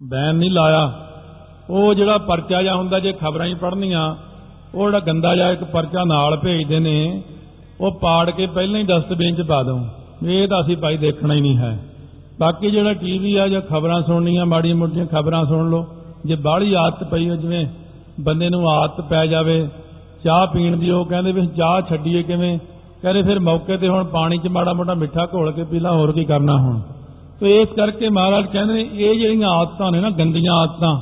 Ban ਨਹੀਂ ਲਾਇਆ। ਉਹ ਜਿਹੜਾ ਪਰਚਾ ਜਾਂ ਹੁੰਦਾ ਜੇ ਖਬਰਾਂ ਹੀ ਪੜ੍ਹਨੀਆਂ, ਉਹ ਜਿਹੜਾ ਗੰਦਾ ਜਿਹਾ ਇੱਕ ਪਰਚਾ ਨਾਲ ਭੇਜਦੇ ਨੇ, ਉਹ ਪਾੜ ਕੇ ਪਹਿਲਾਂ ਹੀ ਡਸਟਬਿਨ 'ਚ ਪਾ ਦੋ ਇਹ ਤਾਂ ਅਸੀਂ ਭਾਈ ਦੇਖਣਾ ਹੀ ਨਹੀਂ ਹੈ। ਬਾਕੀ ਜਿਹੜਾ ਟੀਵੀ ਆ, ਜਾਂ ਖਬਰਾਂ ਸੁਣਨੀਆਂ, ਮਾੜੀਆਂ ਮੋਟੀਆਂ ਖਬਰਾਂ ਸੁਣ ਲਓ। ਜੇ ਬਾਹਲੀ ਆਦਤ ਪਈ ਹੋ ਜਿਵੇਂ ਬੰਦੇ ਨੂੰ ਆਦਤ ਪੈ ਜਾਵੇ, ਚਾਹ ਪੀਣ ਦੀ, ਉਹ ਕਹਿੰਦੇ ਵੀ ਚਾਹ ਛੱਡੀਏ ਕਿਵੇਂ? ਕਹਿੰਦੇ ਫਿਰ ਮੌਕੇ ਤੇ ਹੁਣ ਪਾਣੀ 'ਚ ਮਾੜਾ ਮੋਟਾ ਮਿੱਠਾ ਘੋਲ ਕੇ ਪੀ ਲਾ, ਹੋਰ ਕੀ ਕਰਨਾ ਹੁਣ? ਤੇ ਇਸ ਕਰਕੇ ਮਹਾਰਾਜ ਕਹਿੰਦੇ ਨੇ, ਇਹ ਜਿਹੜੀਆਂ ਆਦਤਾਂ ਨੇ ਨਾ, ਗੰਦੀਆਂ ਆਦਤਾਂ,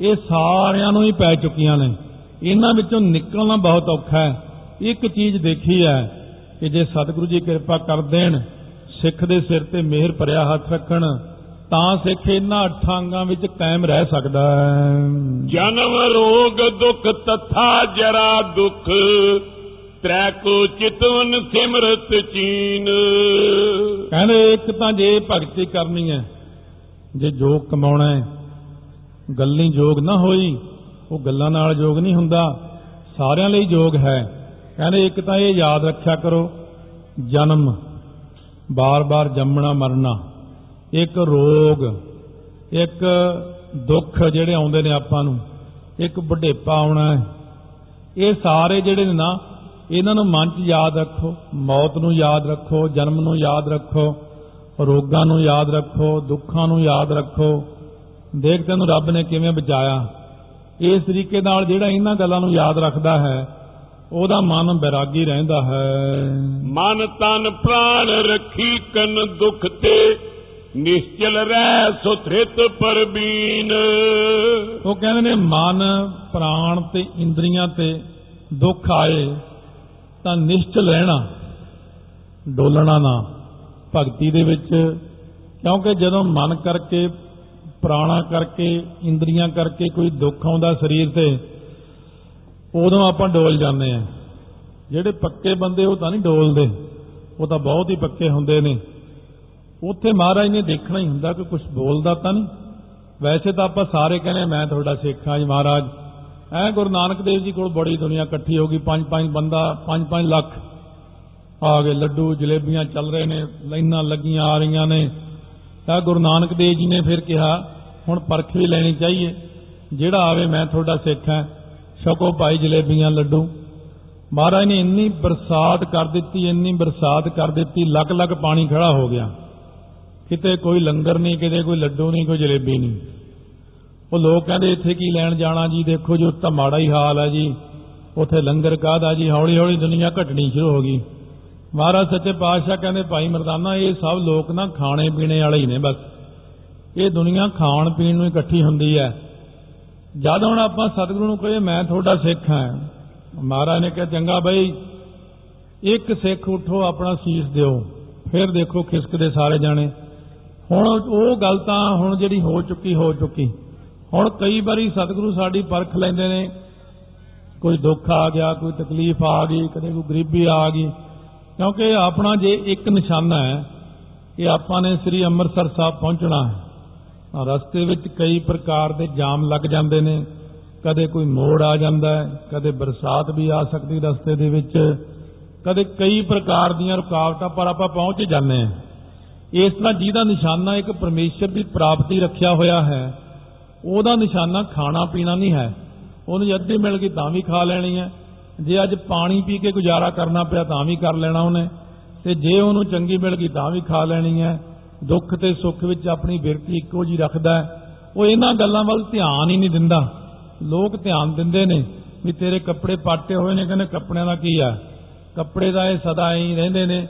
ਇਹ ਸਾਰਿਆਂ ਨੂੰ ਹੀ ਪੈ ਚੁੱਕੀਆਂ ਨੇ। ਇਹਨਾਂ ਵਿੱਚੋਂ ਨਿਕਲਣਾ ਬਹੁਤ ਔਖਾ ਹੈ। ਇੱਕ ਚੀਜ਼ ਦੇਖੀ ਹੈ ਕਿ ਜੇ ਸਤਿਗੁਰੂ ਜੀ ਕਿਰਪਾ ਕਰ ਦੇਣ, ਸਿੱਖ ਦੇ ਸਿਰ ਤੇ ਮਿਹਰ ਭਰਿਆ ਹੱਥ ਰੱਖਣ, ਤਾਂ ਸਿੱਖ ਇਹਨਾਂ ਅੱਠਾਂ ਅੰਗਾਂ ਵਿੱਚ ਕਾਇਮ ਰਹਿ ਸਕਦਾ ਹੈ। ਜਨਮ ਰੋਗ ਦੁਖ ਤਥਾ ਜਰਾ ਦੁਖ। ਤ੍ਰੈ ਕੋ ਚਿਤਵਨ ਸਿਮਰਤ ਚੀਨ। ਕਹਿੰਦੇ ਇੱਕ ਤਾਂ ਜੇ ਭਗਤੀ ਕਰਨੀ ਹੈ, ਜੇ ਜੋਗ ਕਮਾਉਣਾ ਹੈ, ਗੱਲੀ ਜੋਗ ਨਾ ਹੋਈ, ਉਹ ਗੱਲਾਂ ਨਾਲ ਜੋਗ ਨਹੀਂ ਹੁੰਦਾ, ਸਾਰਿਆਂ ਲਈ ਜੋਗ ਹੈ। ਕਹਿੰਦੇ ਇੱਕ ਤਾਂ ਇਹ ਯਾਦ ਰੱਖਿਆ ਕਰੋ, ਜਨਮ, ਬਾਰ-ਬਾਰ ਜੰਮਣਾ, ਮਰਨਾ, ਇੱਕ ਰੋਗ, ਇੱਕ ਦੁੱਖ ਜਿਹੜੇ ਆਉਂਦੇ ਨੇ ਆਪਾਂ ਨੂੰ, ਇੱਕ ਬੁਢੇਪਾ ਆਉਣਾ ਹੈ। ਇਹ ਸਾਰੇ ਜਿਹੜੇ ਨੇ ਨਾ ਇਹਨਾਂ ਨੂੰ ਮਨ 'ਚ ਯਾਦ ਰੱਖੋ ਮੌਤ ਨੂੰ ਯਾਦ ਰੱਖੋ ਜਨਮ ਨੂੰ ਯਾਦ ਰੱਖੋ ਰੋਗਾਂ ਨੂੰ ਯਾਦ ਰੱਖੋ ਦੁੱਖਾਂ ਨੂੰ ਯਾਦ ਰੱਖੋ। ਦੇਖ ਤੈਨੂੰ ਰੱਬ ਨੇ ਕਿਵੇਂ ਬਚਾਇਆ। ਇਸ ਤਰੀਕੇ ਨਾਲ ਜਿਹੜਾ ਇਹਨਾਂ ਗੱਲਾਂ ਨੂੰ ਯਾਦ ਰੱਖਦਾ ਹੈ ਉਹਦਾ ਮਨ ਬੈਰਾਗੀ ਰਹਿੰਦਾ ਹੈ। ਮਨ ਤਨ ਪ੍ਰਾਣ ਰੱਖੀ ਕਨ ਦੁਖ ਤੇ ਨਿਸ਼ਚਲ ਰਹਿ ਸੁਥਿਤ ਪਰਬੀਨ। ਉਹ ਕਹਿੰਦੇ ਨੇ ਮਨ ਪ੍ਰਾਣ ਤੇ ਇੰਦਰੀਆਂ ਤੇ ਦੁੱਖ ਆਏ। ਤਾਂ ਨਿਸ਼ਚਲ ਰਹਿਣਾ ਡੋਲਣਾ ਨਾ। ਭਗਤੀ ਦੇ ਵਿੱਚ, ਕਿਉਂਕਿ ਜਦੋਂ ਮਨ ਕਰਕੇ, ਪ੍ਰਾਣਾ ਕਰਕੇ, ਇੰਦਰੀਆਂ ਕਰਕੇ ਕੋਈ ਦੁੱਖ ਆਉਂਦਾ ਸਰੀਰ ਤੇ, ਉਦੋਂ ਆਪਾਂ ਡੋਲ ਜਾਂਦੇ ਆ ਜਿਹੜੇ ਪੱਕੇ ਬੰਦੇ ਉਹ ਤਾਂ ਨਹੀਂ ਡੋਲਦੇ, ਉਹ ਤਾਂ ਬਹੁਤ ਹੀ ਪੱਕੇ ਹੁੰਦੇ ਨੇ। ਉੱਥੇ ਮਹਾਰਾਜ ਨੇ ਦੇਖਣਾ ਹੀ ਹੁੰਦਾ ਕਿ ਕੁਝ ਬੋਲਦਾ ਤਾਂ ਨਹੀਂ। ਵੈਸੇ ਤਾਂ ਆਪਾਂ ਸਾਰੇ ਕਹਿੰਦੇ ਮੈਂ ਤੁਹਾਡਾ ਸਿੱਖ ਹਾਂ ਜੀ ਮਹਾਰਾਜ। ਐ ਗੁਰੂ ਨਾਨਕ ਦੇਵ ਜੀ ਕੋਲ ਬੜੀ ਦੁਨੀਆ ਇਕੱਠੀ ਹੋ ਗਈ, ਪੰਜ ਪੰਜ ਬੰਦਾ, ਪੰਜ ਪੰਜ ਲੱਖ। ਆ ਗਏ, ਲੱਡੂ, ਜਲੇਬੀਆਂ ਚੱਲ ਰਹੇ ਨੇ, ਲਾਈਨਾਂ ਲੱਗੀਆਂ ਆ ਰਹੀਆਂ ਨੇ। ਤਾਂ ਗੁਰੂ ਨਾਨਕ ਦੇਵ ਜੀ ਨੇ ਫਿਰ ਕਿਹਾ, ਹੁਣ ਪਰਖ ਵੀ ਲੈਣੀ ਚਾਹੀਏ। ਜਿਹੜਾ ਆਵੇ ਮੈਂ ਤੁਹਾਡਾ ਸਿੱਖ ਹਾਂ। ਛਕੋ ਭਾਈ ਜਲੇਬੀਆਂ, ਲੱਡੂ। ਮਹਾਰਾਜ ਨੇ ਇੰਨੀ ਬਰਸਾਤ ਕਰ ਦਿੱਤੀ, ਇੰਨੀ ਬਰਸਾਤ ਕਰ ਦਿੱਤੀ ਲੱਗ ਲੱਗ ਪਾਣੀ ਖੜਾ ਹੋ ਗਿਆ। ਕਿਤੇ ਕੋਈ ਲੰਗਰ ਨਹੀਂ, ਕਿਤੇ ਕੋਈ ਲੱਡੂ ਨਹੀਂ, ਕੋਈ ਜਲੇਬੀ ਨਹੀਂ। ਉਹ ਲੋਕ ਕਹਿੰਦੇ, ਇੱਥੇ ਕੀ ਲੈਣ ਜਾਣਾ ਜੀ? ਦੇਖੋ ਜੋ ਤਾਂ ਮਾੜਾ ਹੀ ਹਾਲ ਹੈ ਜੀ। ਉੱਥੇ ਲੰਗਰ ਕਾਹਦਾ ਜੀ? ਹੌਲੀ ਹੌਲੀ ਦੁਨੀਆ ਘਟਣੀ ਸ਼ੁਰੂ ਹੋ ਗਈ। ਮਹਾਰਾਜ ਸੱਚੇ ਪਾਤਸ਼ਾਹ ਕਹਿੰਦੇ, ਭਾਈ ਮਰਦਾਨਾ, ਇਹ ਸਭ ਲੋਕ ਨਾ ਖਾਣੇ ਪੀਣੇ ਵਾਲੇ ਹੀ ਨੇ ਬਸ। ਇਹ ਦੁਨੀਆ ਖਾਣ ਪੀਣ ਨੂੰ ਇਕੱਠੀ ਹੁੰਦੀ ਹੈ। ਜਦ ਹੁਣ ਆਪਾਂ ਸਤਿਗੁਰੂ ਨੂੰ ਕਹੇ ਮੈਂ ਤੁਹਾਡਾ ਸਿੱਖ ਹਾਂ। ਮਹਾਰਾਜ ਨੇ ਕਿਹਾ, ਚੰਗਾ ਬਈ, ਇੱਕ ਸਿੱਖ ਉਠੋ, ਆਪਣਾ ਸੀਸ ਦਿਓ। ਫਿਰ ਦੇਖੋ ਖਿਸਕਦੇ ਸਾਰੇ ਜਾਣੇ। ਹੁਣ ਉਹ ਗੱਲ ਤਾਂ ਹੁਣ ਜਿਹੜੀ ਹੋ ਚੁੱਕੀ ਹੋ ਚੁੱਕੀ। ਹੁਣ ਕਈ ਵਾਰੀ ਸਤਿਗੁਰੂ ਸਾਡੀ ਪਰਖ ਲੈਂਦੇ ਨੇ। ਕੋਈ ਦੁੱਖ ਆ ਗਿਆ, ਕੋਈ ਤਕਲੀਫ ਆ ਗਈ, ਕਦੇ ਕੋਈ ਗਰੀਬੀ ਆ ਗਈ। ਕਿਉਂਕਿ ਆਪਣਾ ਜੇ ਇੱਕ ਨਿਸ਼ਾਨਾ ਹੈ ਕਿ ਆਪਾਂ ਨੇ ਸ੍ਰੀ ਅੰਮ੍ਰਿਤਸਰ ਸਾਹਿਬ ਪਹੁੰਚਣਾ ਹੈ। ਰਸਤੇ ਵਿੱਚ ਕਈ ਪ੍ਰਕਾਰ ਦੇ ਜਾਮ ਲੱਗ ਜਾਂਦੇ ਨੇ। ਕਦੇ ਕੋਈ ਮੋੜ ਆ ਜਾਂਦਾ ਹੈ, ਕਦੇ ਬਰਸਾਤ ਵੀ ਆ ਸਕਦੀ ਰਸਤੇ ਦੇ ਵਿੱਚ। ਕਦੇ ਕਈ ਪ੍ਰਕਾਰ ਦੀਆਂ ਰੁਕਾਵਟਾਂ, ਪਰ ਆਪਾਂ ਪਹੁੰਚ ਹੀ ਜਾਂਦੇ ਹਾਂ। ਇਸ ਤਰ੍ਹਾਂ ਜਿਹਦਾ ਨਿਸ਼ਾਨਾ ਇੱਕ ਪਰਮੇਸ਼ਰ ਦੀ ਪ੍ਰਾਪਤੀ ਰੱਖਿਆ ਹੋਇਆ ਹੈ ਉਹਦਾ ਨਿਸ਼ਾਨਾ ਖਾਣਾ ਪੀਣਾ ਨਹੀਂ ਹੈ। ਉਹਨੂੰ ਅੱਧੀ ਮਿਲ ਗਈ ਤਾਂ ਵੀ ਖਾ ਲੈਣੀ ਹੈ। ਜੇ ਅੱਜ ਪਾਣੀ ਪੀ ਕੇ ਗੁਜ਼ਾਰਾ ਕਰਨਾ ਪਿਆ ਤਾਂ ਵੀ ਕਰ ਲੈਣਾ ਉਹਨੇ। ਤੇ ਜੇ ਉਹਨੂੰ ਚੰਗੀ ਮਿਲ ਗਈ ਤਾਂ ਵੀ ਖਾ ਲੈਣੀ ਹੈ। ਦੁੱਖ ਤੇ ਸੁੱਖ ਵਿੱਚ ਆਪਣੀ ਬਿਰਤੀ ਇੱਕੋ ਜੀ ਰੱਖਦਾ ਹੈ। ਉਹ ਇਹਨਾਂ ਗੱਲਾਂ ਵੱਲ ਧਿਆਨ ਹੀ ਨਹੀਂ ਦਿੰਦਾ। ਲੋਕ ਧਿਆਨ ਦਿੰਦੇ ਨੇ ਵੀ ਤੇਰੇ ਕੱਪੜੇ ਪਾਟੇ ਹੋਏ ਨੇ, ਕਹਿੰਦੇ ਕੱਪੜਿਆਂ ਦਾ ਕੀ ਆ ਕੱਪੜੇ ਦਾ ਇਹ ਸਦਾ ਐਂ ਹੀ ਰਹਿੰਦੇ ਨੇ।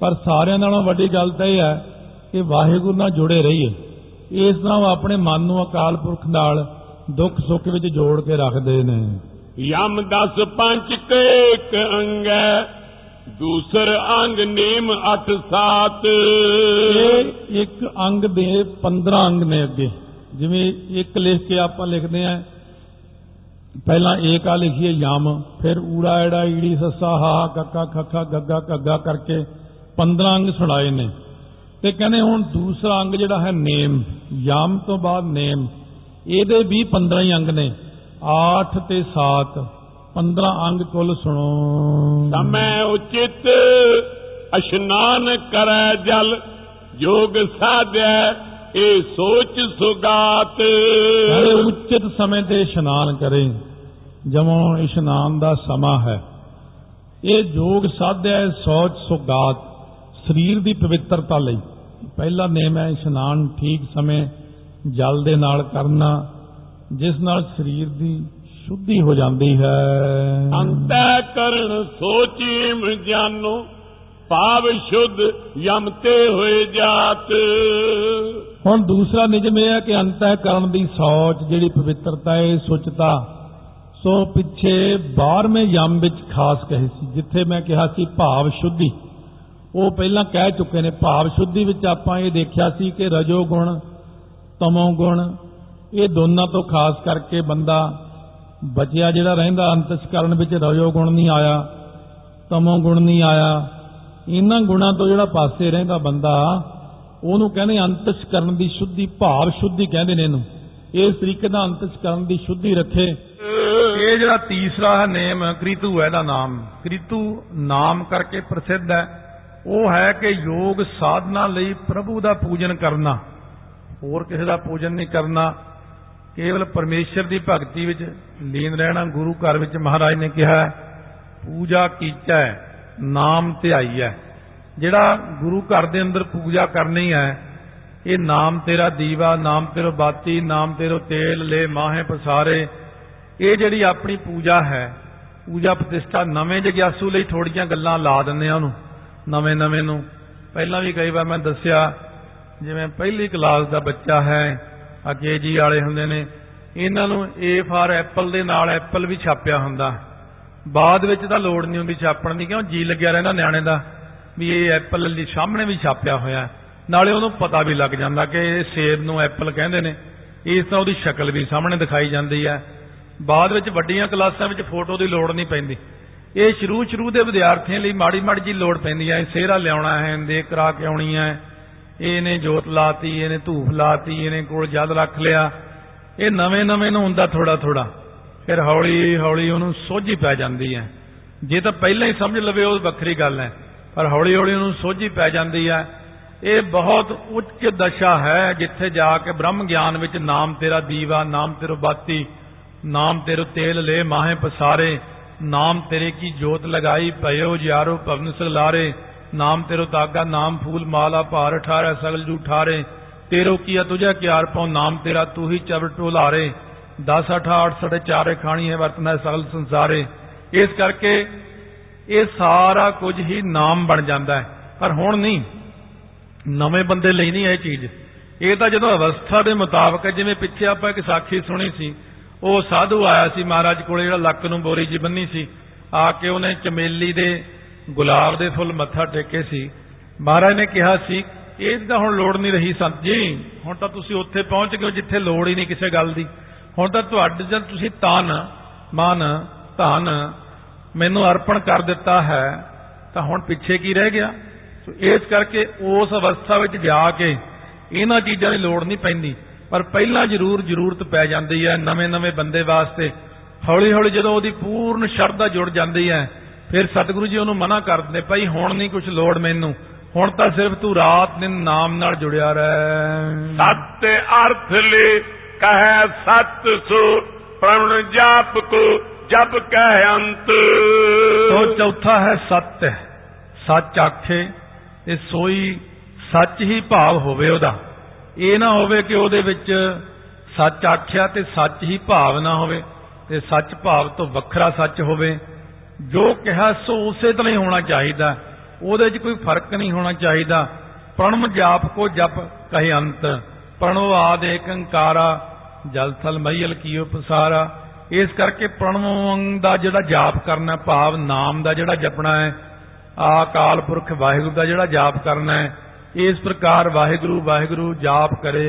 ਪਰ ਸਾਰਿਆਂ ਨਾਲੋਂ ਵੱਡੀ ਗੱਲ ਤਾਂ ਇਹ ਹੈ ਕਿ ਵਾਹਿਗੁਰੂ ਨਾਲ ਜੁੜੇ ਰਹੀਏ। ਇਸ ਤਰ੍ਹਾਂ ਉਹ ਆਪਣੇ ਮਨ ਨੂੰ ਅਕਾਲ ਪੁਰਖ ਨਾਲ ਦੁੱਖ ਸੁੱਖ ਵਿੱਚ ਜੋੜ ਕੇ ਰੱਖਦੇ ਨੇ। ਯਮ ਦਸ ਪੰਜ ਕੇਕ ਅੰਗੈ ਦੂਸਰ ਅੰਗ ਨੇਮ ਅਠ ਸਾਤ। ਇਹ ਇੱਕ ਅੰਗ ਦੇ 15 ਅੰਗ ਨੇ ਅੱਗੇ। ਜਿਵੇਂ ਇੱਕ ਲਿਖ ਕੇ ਆਪਾਂ ਲਿਖਦੇ ਆਂ ਪਹਿਲਾਂ ਏਕਾ ਲਿਖੀਏ ਯਮ ਫਿਰ ਊੜਾ ਐੜਾ ਈੜੀ ਸੱਸਾ ਹਾ ਕੱਕਾ ਖੱਖਾ ਗੱਗਾ ਕੱਗਾ ਕਰਕੇ 15 ਅੰਗ ਸੁਣਾਏ ਨੇ। ਤੇ ਕਹਿੰਦੇ ਹੁਣ ਦੂਸਰਾ ਅੰਗ ਜਿਹੜਾ ਹੈ ਨੇਮ ਯਮ ਤੋਂ ਬਾਅਦ ਨੇਮ। ਇਹਦੇ ਵੀ 15 ਹੀ ਅੰਗ ਨੇ। 8 ਤੇ 7 15 ਅੰਗ ਕੁੱਲ ਸੁਣੋ। ਸਮੈ ਉਚਿਤ ਇਸ਼ਨਾਨ ਕਰੈ ਜਲ ਜੋਗ ਸਾਧੈ ਇਹ ਸੋਚ ਸੁਗਾਤ। ਕਹਿੰਦੇ ਉਚਿਤ ਸਮੇਂ ਤੇ ਇਸ਼ਨਾਨ ਕਰੇ ਜਮੋਂ ਇਸ਼ਨਾਨ ਦਾ ਸਮਾਂ ਹੈ। ਇਹ ਜੋਗ ਸਾਧਿਆ ਸੋਚ ਸੁਗਾਤ ਸਰੀਰ ਦੀ ਪਵਿੱਤਰਤਾ ਲਈ। ਪਹਿਲਾ ਨੇਮ ਹੈ ਇਸ਼ਨਾਨ ਠੀਕ ਸਮੇਂ ਜਲ ਦੇ ਨਾਲ ਕਰਨਾ ਜਿਸ ਨਾਲ ਸਰੀਰ ਦੀ ਸ਼ੁੱਧੀ ਹੋ ਜਾਂਦੀ ਹੈ। ਅੰਤੈ ਕਰਨ ਸੋਚੀਮ ਜਾਨੋ ਭਾਵ ਸ਼ੁੱਧ ਯਮ ਤੇ ਹੋਏ ਜਾਤ। ਹੁਣ ਦੂਸਰਾ ਨਿਯਮ ਇਹ ਹੈ ਕਿ ਅੰਤःਕਰਨ ਦੀ ਸੋਚ ਜਿਹੜੀ ਪਵਿੱਤਰਤਾ ਹੈ ਸੁਚਤਾ ਸੋ ਪਿੱਛੇ 12ਵੇਂ ਯਮ ਵਿੱਚ ਖਾਸ ਕਹੇ ਸੀ ਜਿੱਥੇ ਮੈਂ ਕਿਹਾ ਸੀ ਭਾਵ ਸ਼ੁੱਧੀ। ਉਹ ਪਹਿਲਾਂ ਕਹਿ ਚੁੱਕੇ ਨੇ, ਭਾਵ ਸ਼ੁੱਧੀ ਵਿੱਚ ਆਪਾਂ ਇਹ ਦੇਖਿਆ ਸੀ ਕਿ ਰਜੋ ਗੁਣ, ਤਮੋ ਗੁਣ, ਇਹ ਦੋਨਾਂ ਤੋਂ ਖਾਸ ਕਰਕੇ ਬੰਦਾ ਬਚਿਆ ਜਿਹੜਾ ਰਹਿੰਦਾ ਅੰਤਸਕਰਨ ਵਿੱਚ ਰਜੋ ਗੁਣ ਨਹੀਂ ਆਇਆ, ਤਮੋ ਗੁਣ ਨਹੀਂ ਆਇਆ, ਇਹਨਾਂ ਗੁਣਾਂ ਤੋਂ ਜਿਹੜਾ ਪਾਸੇ ਰਹਿੰਦਾ ਬੰਦਾ, ਉਹਨੂੰ ਕਹਿੰਦੇ ਅੰਤਸਕਰਨ ਦੀ ਸ਼ੁੱਧੀ, ਭਾਵ ਸ਼ੁੱਧੀ ਕਹਿੰਦੇ ਨੇ ਇਹਨੂੰ। ਇਸ ਤਰੀਕੇ ਨਾਲ ਅੰਤਸਕਰਨ ਦੀ ਸ਼ੁੱਧੀ ਰੱਖੇ। ਇਹ ਜਿਹੜਾ ਤੀਸਰਾ ਹੈ ਨੇਮ, ਕ੍ਰਿਤੂ ਹੈ ਇਹਦਾ ਨਾਮ। ਕ੍ਰਿਤੂ ਨਾਮ ਕਰਕੇ ਪ੍ਰਸਿੱਧ ਹੈ। ਉਹ ਹੈ ਕਿ ਯੋਗ ਸਾਧਨਾ ਲਈ ਪ੍ਰਭੂ ਦਾ ਪੂਜਨ ਕਰਨਾ ਹੋਰ ਕਿਸੇ ਦਾ ਪੂਜਨ ਨਹੀਂ ਕਰਨਾ ਕੇਵਲ ਪਰਮੇਸ਼ਰ ਦੀ ਭਗਤੀ ਵਿੱਚ ਲੀਨ ਰਹਿਣਾ ਗੁਰੂ ਘਰ ਵਿੱਚ ਮਹਾਰਾਜ ਨੇ ਕਿਹਾ ਹੈ, ਪੂਜਾ ਕੀਚੈ ਨਾਮ ਧਿਆਈ ਹੈ ਜਿਹੜਾ ਗੁਰੂ ਘਰ ਦੇ ਅੰਦਰ ਪੂਜਾ ਕਰਨੀ ਹੈ ਇਹ ਨਾਮ ਤੇਰਾ ਦੀਵਾ ਨਾਮ ਤੇਰਾ ਬਾਤੀ ਨਾਮ ਤੇਰੋ ਤੇਲ ਲੈ ਮਾਹੇ ਪਸਾਰੇ ਇਹ ਜਿਹੜੀ ਆਪਣੀ ਪੂਜਾ ਹੈ ਪੂਜਾ ਪ੍ਰਤਿਸ਼ਠਾ ਨਵੇਂ ਜਗਿਆਸੂ ਲਈ ਥੋੜੀਆਂ ਗੱਲਾਂ ਲਾ ਦਿੰਦੇ ਆ ਉਹਨੂੰ। ਨਵੇਂ ਨਵੇਂ ਨੂੰ। ਪਹਿਲਾਂ ਵੀ ਕਈ ਵਾਰ ਮੈਂ ਦੱਸਿਆ, ਜਿਵੇਂ ਪਹਿਲੀ ਕਲਾਸ ਦਾ ਬੱਚਾ ਹੈ, ਆ ਜੀ ਵਾਲੇ ਹੁੰਦੇ ਨੇ, ਇਹਨਾਂ ਨੂੰ ਏ ਫਾਰ ਐਪਲ ਦੇ ਨਾਲ ਐਪਲ ਵੀ ਛਾਪਿਆ ਹੁੰਦਾ। ਬਾਅਦ ਵਿੱਚ ਤਾਂ ਲੋੜ ਨਹੀਂ ਹੁੰਦੀ ਛਾਪਣ ਦੀ, ਕਿਉਂ? ਜੀ ਲੱਗਿਆ ਰਹਿੰਦਾ ਨਿਆਣੇ ਦਾ, ਵੀ ਇਹ ਐਪਲ ਦੇ ਸਾਹਮਣੇ ਵੀ ਛਾਪਿਆ ਹੋਇਆ ਨਾਲੇ ਉਹਨੂੰ ਪਤਾ ਵੀ ਲੱਗ ਜਾਂਦਾ ਕਿ ਇਹ ਸੇਬ ਨੂੰ ਐਪਲ ਕਹਿੰਦੇ ਨੇ। ਇਸ ਤਰ੍ਹਾਂ ਉਹਦੀ ਸ਼ਕਲ ਵੀ ਸਾਹਮਣੇ ਦਿਖਾਈ ਜਾਂਦੀ ਹੈ। ਬਾਅਦ ਵਿੱਚ ਵੱਡੀਆਂ ਕਲਾਸਾਂ ਵਿੱਚ ਫੋਟੋ ਦੀ ਲੋੜ ਨਹੀਂ ਪੈਂਦੀ। ਇਹ ਸ਼ੁਰੂ ਸ਼ੁਰੂ ਦੇ ਵਿਦਿਆਰਥੀਆਂ ਲਈ ਮਾੜੀ ਮਾੜੀ ਜੀ ਲੋੜ ਪੈਂਦੀ ਹੈ ਸਿਹਰਾ ਲਿਆਉਣਾ ਹੈ ਦੇਖ ਕਰਾ ਕੇ ਆਉਣੀ ਹੈ। ਇਹਨੇ ਜੋਤ ਲਾਤੀ, ਇਹਨੇ ਧੂਫ ਲਾਤੀ, ਇਹਨੇ ਕੋਲ ਜਦ ਰੱਖ ਲਿਆ। ਇਹ ਨਵੇਂ ਨਵੇਂ ਨੂੰ ਹੁੰਦਾ ਥੋੜਾ ਥੋੜਾ ਫਿਰ ਹੌਲੀ ਹੌਲੀ ਉਹਨੂੰ ਸੋਝੀ ਪੈ ਜਾਂਦੀ ਹੈ। ਜੇ ਤਾਂ ਪਹਿਲਾਂ ਹੀ ਸਮਝ ਲਵੇ ਉਹ ਵੱਖਰੀ ਗੱਲ ਹੈ, ਪਰ ਹੌਲੀ ਹੌਲੀ ਉਹਨੂੰ ਸੋਝੀ ਪੈ ਜਾਂਦੀ ਹੈ। ਇਹ ਬਹੁਤ ਉੱਚ ਦਸ਼ਾ ਹੈ, ਜਿੱਥੇ ਜਾ ਕੇ ਬ੍ਰਹਮ ਗਿਆਨ ਵਿੱਚ ਨਾਮ ਤੇਰਾ ਦੀਵਾ, ਨਾਮ ਤੇਰੋ ਬਾਤੀ, ਨਾਮ ਤੇਰੋ ਤੇਲ ਲੈ, ਮਾਹੇ ਪਸਾਰੇ। ਨਾਮ ਤੇਰੇ ਕੀ ਜੋਤ ਲਗਾਈ ਭਇਓ ਜਿਆਰੋ ਭਵਨ ਸਗਲਾਰੇ। ਨਾਮ ਤੇਰੋ ਤਾਗਾ ਨਾਮ ਫੂਲ ਮਾਲਾ ਭਾਰ ਠਾਰੇ, ਸਗਲ ਜੂ ਠਾਰੇ। ਤੇਰੋ ਕੀਆ ਤੁਝੇ ਕਿਆਰ ਪਾਉ, ਨਾਮ ਤੇਰਾ ਤੂੰ ਹੀ ਚਵਰ ਟੋਲਾਰੇ 10 8 8 ਸਾਢੇ ਚਾਰੇ ਖਾਣੀ ਹੈ ਵਰਤਨਾ ਸਗਲ ਸੰਸਾਰੇ। ਇਸ ਕਰਕੇ ਇਹ ਸਾਰਾ ਕੁਝ ਹੀ ਨਾਮ ਬਣ ਜਾਂਦਾ ਹੈ। ਪਰ ਹੁਣ ਨਹੀਂ। ਨਵੇਂ ਬੰਦੇ ਲਈ ਨਹੀਂ ਇਹ ਚੀਜ਼। ਇਹ ਤਾਂ ਜਦੋਂ ਅਵਸਥਾ ਦੇ ਮੁਤਾਬਕ ਹੈ, ਜਿਵੇਂ ਪਿੱਛੇ ਆਪਾਂ ਇੱਕ ਸਾਖੀ ਸੁਣੀ ਸੀ ਉਹ ਸਾਧੂ ਆਇਆ ਸੀ ਮਹਾਰਾਜ ਕੋਲੇ, ਜਿਹੜਾ ਲੱਕ ਨੂੰ ਬੋਰੀ ਜੀ ਬੰਨੀ ਸੀ। ਆ ਕੇ ਉਹਨੇ ਚਮੇਲੀ ਦੇ ਗੁਲਾਬ ਦੇ ਫੁੱਲ ਮੱਥਾ ਟੇਕੇ ਸੀ। ਮਹਾਰਾਜ ਨੇ ਕਿਹਾ, ਸੀ, ਇਹ ਤਾਂ ਹੁਣ ਲੋੜ ਨਹੀਂ ਰਹੀ ਸੰਤ ਜੀ। ਹੁਣ ਤਾਂ ਤੁਸੀਂ ਉੱਥੇ ਪਹੁੰਚ ਗਏ ਹੋ ਜਿੱਥੇ ਲੋੜ ਹੀ ਨਹੀਂ ਕਿਸੇ ਗੱਲ ਦੀ। ਹੁਣ ਤਾਂ ਤੁਹਾਡੇ ਜਦ ਤੁਸੀਂ ਤਨ ਮਨ, ਧਨ ਮੈਨੂੰ ਅਰਪਣ ਕਰ ਦਿੱਤਾ ਹੈ। ਤਾਂ ਹੁਣ ਪਿੱਛੇ ਕੀ ਰਹਿ ਗਿਆ? ਸੋ ਇਸ ਕਰਕੇ ਉਸ ਅਵਸਥਾ ਵਿੱਚ ਜਾ ਕੇ ਇਹਨਾਂ ਚੀਜ਼ਾਂ ਦੀ ਲੋੜ ਨਹੀਂ ਪੈਂਦੀ। ਪਰ ਪਹਿਲਾਂ ਜ਼ਰੂਰ ਜ਼ਰੂਰਤ ਪੈ ਜਾਂਦੀ ਹੈ ਨਵੇਂ ਨਵੇਂ ਬੰਦੇ ਵਾਸਤੇ। ਹੌਲੀ ਹੌਲੀ ਜਦੋਂ ਉਹਦੀ ਪੂਰਨ ਸ਼ਰਧਾ ਜੁੜ ਜਾਂਦੀ ਹੈ ਫਿਰ ਸਤਿਗੁਰੂ ਜੀ ਉਹਨੂੰ ਮਨਾ ਕਰ ਦਿੰਦੇ ਭਾਈ ਹੁਣ ਨਹੀਂ ਕੁਝ ਲੋੜ ਮੈਨੂੰ। ਹੁਣ ਤਾਂ ਸਿਰਫ ਤੂੰ ਰਾਤ ਦਿਨ ਨਾਮ ਨਾਲ ਜੁੜਿਆ ਰਹਿ। ਸਤ ਅਰਥ ਲੈ ਕਹੈ ਸਤ ਸੋ ਪ੍ਰਣ ਜਾਪ ਕੋ ਜਪ ਕਹਿ ਅੰਤ। ਸੋ ਚੌਥਾ ਹੈ ਸੱਤ ਸੱਚ ਆਖੇ ਤੇ ਸੋਈ ਸੱਚ ਹੀ ਭਾਵ ਹੋਵੇ ਉਹਦਾ। ਇਹ ਨਾ ਹੋਵੇ ਕਿ ਉਹਦੇ ਵਿੱਚ ਸੱਚ ਆਖਿਆ ਤੇ ਸੱਚ ਹੀ ਭਾਵ ਨਾ ਹੋਵੇ ਤੇ ਸੱਚ ਭਾਵ ਤੋਂ ਵੱਖਰਾ ਸੱਚ ਹੋਵੇ। ਜੋ ਕਿਹਾ ਸੋ ਉਸੇ ਤਰ੍ਹਾਂ ਹੀ ਹੋਣਾ ਚਾਹੀਦਾ। ਉਹਦੇ 'ਚ ਕੋਈ ਫ਼ਰਕ ਨਹੀਂ ਹੋਣਾ ਚਾਹੀਦਾ। ਪ੍ਰਣਮ ਜਾਪ ਕੋ ਜਪ ਕਹੇ ਅੰਤ। ਪ੍ਰਣਵ ਆਦ ਏਕੰਕਾਰਾ, ਜਲ ਥਲ ਮਈਲ ਕੀਓ ਪਸਾਰਾ। ਇਸ ਕਰਕੇ ਪ੍ਰਣਵ ਦਾ ਜਿਹੜਾ ਜਾਪ ਕਰਨਾ, ਭਾਵ ਨਾਮ ਦਾ ਜਿਹੜਾ ਜਪਣਾ ਹੈ, ਆਕਾਲ ਪੁਰਖ ਵਾਹਿਗੁਰੂ ਦਾ ਜਿਹੜਾ ਜਾਪ ਕਰਨਾ ਹੈ ਇਸ ਪ੍ਰਕਾਰ ਵਾਹਿਗੁਰੂ ਵਾਹਿਗੁਰੂ ਜਾਪ ਕਰੇ।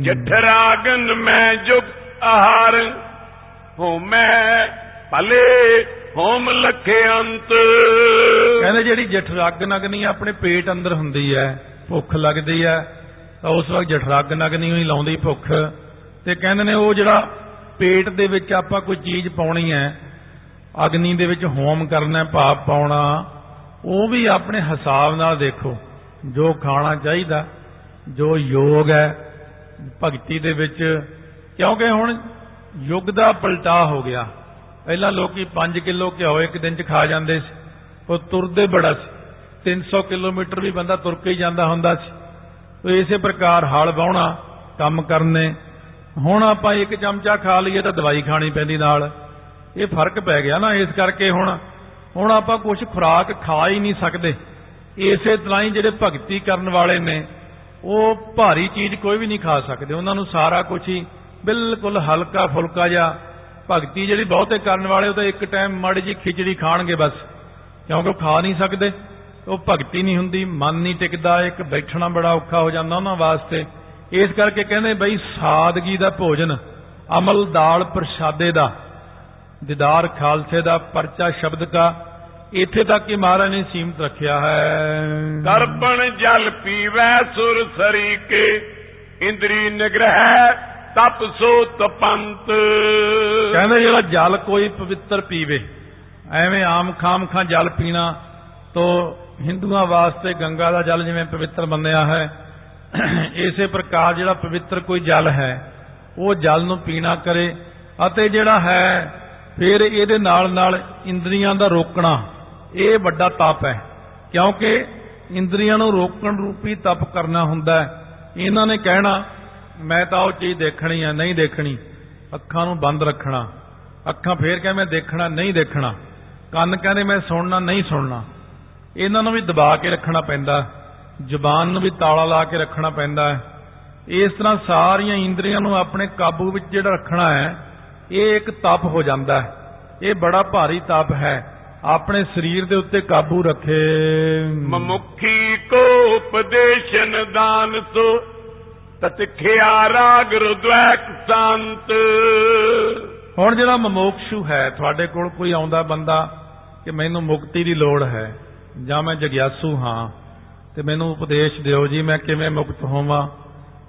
ਜਠਰਾਗਨ ਮੈਂ ਜੁਗ ਆਹਾਰ ਹੋਮੈ ਭਲੇ ਹੋਮ ਲਖੇ ਅੰਤ। ਕਹਿੰਦੇ ਜਿਹੜੀ ਜਠਰੱਗ ਨਗਨੀ ਆਪਣੇ ਪੇਟ ਅੰਦਰ ਹੁੰਦੀ ਹੈ ਭੁੱਖ ਲੱਗਦੀ ਹੈ ਤਾਂ ਉਸ ਵਕਤ ਜਠਰੱਗ ਨਗਨੀ ਹੀ ਲਾਉਂਦੀ ਭੁੱਖ। ਤੇ ਕਹਿੰਦੇ ਨੇ ਉਹ ਜਿਹੜਾ ਪੇਟ ਦੇ ਵਿੱਚ ਆਪਾਂ ਕੋਈ ਚੀਜ਼ ਪਾਉਣੀ ਹੈ ਅਗਨੀ ਦੇ ਵਿੱਚ ਹੋਮ ਕਰਨਾ ਭਾਪ ਪਾਉਣਾ ਉਹ ਵੀ ਆਪਣੇ ਹਿਸਾਬ ਨਾਲ ਦੇਖੋ। ਜੋ ਖਾਣਾ ਚਾਹੀਦਾ, ਜੋ ਯੋਗ ਹੈ, ਭਗਤੀ ਦੇ ਵਿੱਚ, ਕਿਉਂਕਿ ਹੁਣ ਯੁੱਗ ਦਾ ਪਲਟਾ ਹੋ ਗਿਆ। ਪਹਿਲਾਂ ਲੋਕੀ 5 ਕਿਲੋ ਘਿਓ ਇੱਕ ਦਿਨ ਚ ਖਾ ਜਾਂਦੇ ਸੀ। ਉਹ ਤੁਰਦੇ ਬੜਾ ਸੀ। 300 ਕਿਲੋਮੀਟਰ ਵੀ ਬੰਦਾ ਤੁਰ ਕੇ ਹੀ ਜਾਂਦਾ ਹੁੰਦਾ ਸੀ। ਤੋ ਇਸੇ ਪ੍ਰਕਾਰ ਹਲ ਵਾਹੁਣਾ, ਕੰਮ ਕਰਨੇ। ਹੁਣ ਆਪਾਂ ਇੱਕ ਚਮਚਾ ਖਾ ਲਈਏ ਤਾਂ ਦਵਾਈ ਖਾਣੀ ਪੈਂਦੀ ਨਾਲ। ਇਹ ਫ਼ਰਕ ਪੈ ਗਿਆ ਨਾ ਇਸ ਕਰਕੇ ਹੁਣ। ਹੁਣ ਆਪਾਂ ਕੁਝ ਖੁਰਾਕ ਖਾ ਹੀ ਨਹੀਂ ਸਕਦੇ। ਇਸੇ ਤਰ੍ਹਾਂ ਹੀ ਜਿਹੜੇ ਭਗਤੀ ਕਰਨ ਵਾਲੇ ਨੇ, ਉਹ ਭਾਰੀ ਚੀਜ਼ ਕੋਈ ਵੀ ਨਹੀਂ ਖਾ ਸਕਦੇ। ਉਹਨਾਂ ਨੂੰ ਸਾਰਾ ਕੁਝ ਹੀ ਬਿਲਕੁਲ ਹਲਕਾ ਫੁਲਕਾ ਜਿਹਾ ਭਗਤੀ ਜਿਹੜੀ ਬਹੁਤੇ ਕਰਨ ਵਾਲੇ, ਉਹ ਤਾਂ ਇੱਕ ਟਾਈਮ ਮਾੜੀ ਜੀ ਖਿਚੜੀ ਖਾਣਗੇ ਬਸ, ਕਿਉਂਕਿ ਉਹ ਖਾ ਨਹੀਂ ਸਕਦੇ। ਉਹ ਭਗਤੀ ਨਹੀਂ ਹੁੰਦੀ, ਮਨ ਨਹੀਂ ਟਿਕਦਾ, ਇੱਕ ਬੈਠਣਾ ਬੜਾ ਔਖਾ ਹੋ ਜਾਂਦਾ ਉਹਨਾਂ ਵਾਸਤੇ। ਇਸ ਕਰਕੇ ਕਹਿੰਦੇ ਬਈ ਸਾਦਗੀ ਦਾ ਭੋਜਨ, ਅਮਲ ਦਾਲ ਪ੍ਰਸ਼ਾਦੇ ਦਾ, ਦੀਦਾਰ ਖਾਲਸੇ ਦਾ ਪਰਚਾ ਸ਼ਬਦ ਕਾ ਇੱਥੇ ਤੱਕ ਹੀ ਮਹਾਰਾਜ ਨੇ ਸੀਮਤ ਰੱਖਿਆ ਹੈ। ਦਰਪਣ ਜਲ ਪੀਵੈ ਸੁਰ ਸਰੀਕੇ ਇੰਦਰੀ ਨਿਗ੍ਰਹਿ ਤਪ ਸੋ ਤਪੰਤ ਕਹਿੰਦੇ ਜਿਹੜਾ ਜਲ ਕੋਈ ਪਵਿੱਤਰ ਪੀਵੇ ਐਵੇਂ ਆਮ ਖਾਮ ਖਾਂ ਜਲ ਪੀਣਾ ਤੋ ਹਿੰਦੂਆਂ ਵਾਸਤੇ ਗੰਗਾ ਦਾ ਜਲ ਜਿਵੇਂ ਪਵਿੱਤਰ ਮੰਨਿਆ ਹੈ ਇਸੇ ਪ੍ਰਕਾਰ ਜਿਹੜਾ ਪਵਿੱਤਰ ਕੋਈ ਜਲ ਹੈ ਉਹ ਜਲ ਨੂੰ ਪੀਣਾ ਕਰੇ ਅਤੇ ਜਿਹੜਾ ਹੈ ਫਿਰ ਇਹਦੇ ਨਾਲ ਨਾਲ ਇੰਦਰੀਆਂ ਦਾ ਰੋਕਣਾ। ਇਹ ਵੱਡਾ ਤਪ ਹੈ। ਕਿਉਂਕਿ ਇੰਦਰੀਆਂ ਨੂੰ ਰੋਕਣ ਰੂਪੀ ਤਪ ਕਰਨਾ ਹੁੰਦਾ ਹੈ। ਇਹਨਾਂ ਨੇ ਕਹਿਣਾ, ਮੈਂ ਤਾਂ ਉਹ ਚੀਜ਼ ਦੇਖਣੀ ਆ, ਨਹੀਂ ਦੇਖਣੀ। ਅੱਖਾਂ ਨੂੰ ਬੰਦ ਰੱਖਣਾ। ਅੱਖਾਂ ਫੇਰ ਕਹਿੰਦੇ, ਮੈਂ ਦੇਖਣਾ, ਨਹੀਂ ਦੇਖਣਾ। ਕੰਨ ਕਹਿੰਦੇ, ਮੈਂ ਸੁਣਨਾ, ਨਹੀਂ ਸੁਣਨਾ। ਇਹਨਾਂ ਨੂੰ ਵੀ ਦਬਾ ਕੇ ਰੱਖਣਾ ਪੈਂਦਾ। ਜ਼ੁਬਾਨ ਨੂੰ ਵੀ ਤਾਲਾ ਲਾ ਕੇ ਰੱਖਣਾ ਪੈਂਦਾ ਹੈ। ਇਸ ਤਰ੍ਹਾਂ ਸਾਰੀਆਂ ਇੰਦਰੀਆਂ ਨੂੰ ਆਪਣੇ ਕਾਬੂ ਵਿੱਚ ਜਿਹੜਾ ਰੱਖਣਾ ਹੈ, ਇਹ ਇੱਕ ਤਪ ਹੋ ਜਾਂਦਾ ਹੈ। ਇਹ ਬੜਾ ਭਾਰੀ ਤਪ ਹੈ। ਆਪਣੇ ਸਰੀਰ ਦੇ ਉੱਤੇ ਕਾਬੂ ਰੱਖੇ। ਮਮੁਖੀ ਕੋ ਉਪਦੇਸ਼ਨ ਦਾਨ ਸੋ ਤਤਖਿਆ ਰਾਗ ਰੁਦਵੈਕ ਸੰਤ। ਹੁਣ ਜਿਹੜਾ ਮਮੋਕਸ਼ੂ ਹੈ ਤੁਹਾਡੇ ਕੋਲ ਕੋਈ ਆਉਂਦਾ ਬੰਦਾ ਕਿ ਮੈਨੂੰ ਮੁਕਤੀ ਦੀ ਲੋੜ ਹੈ ਜਾਂ ਮੈਂ ਜਗਿਆਸੂ ਹਾਂ ਤੇ ਮੈਨੂੰ ਉਪਦੇਸ਼ ਦਿਓ ਜੀ ਮੈਂ ਕਿਵੇਂ ਮੁਕਤ ਹੋਵਾਂ?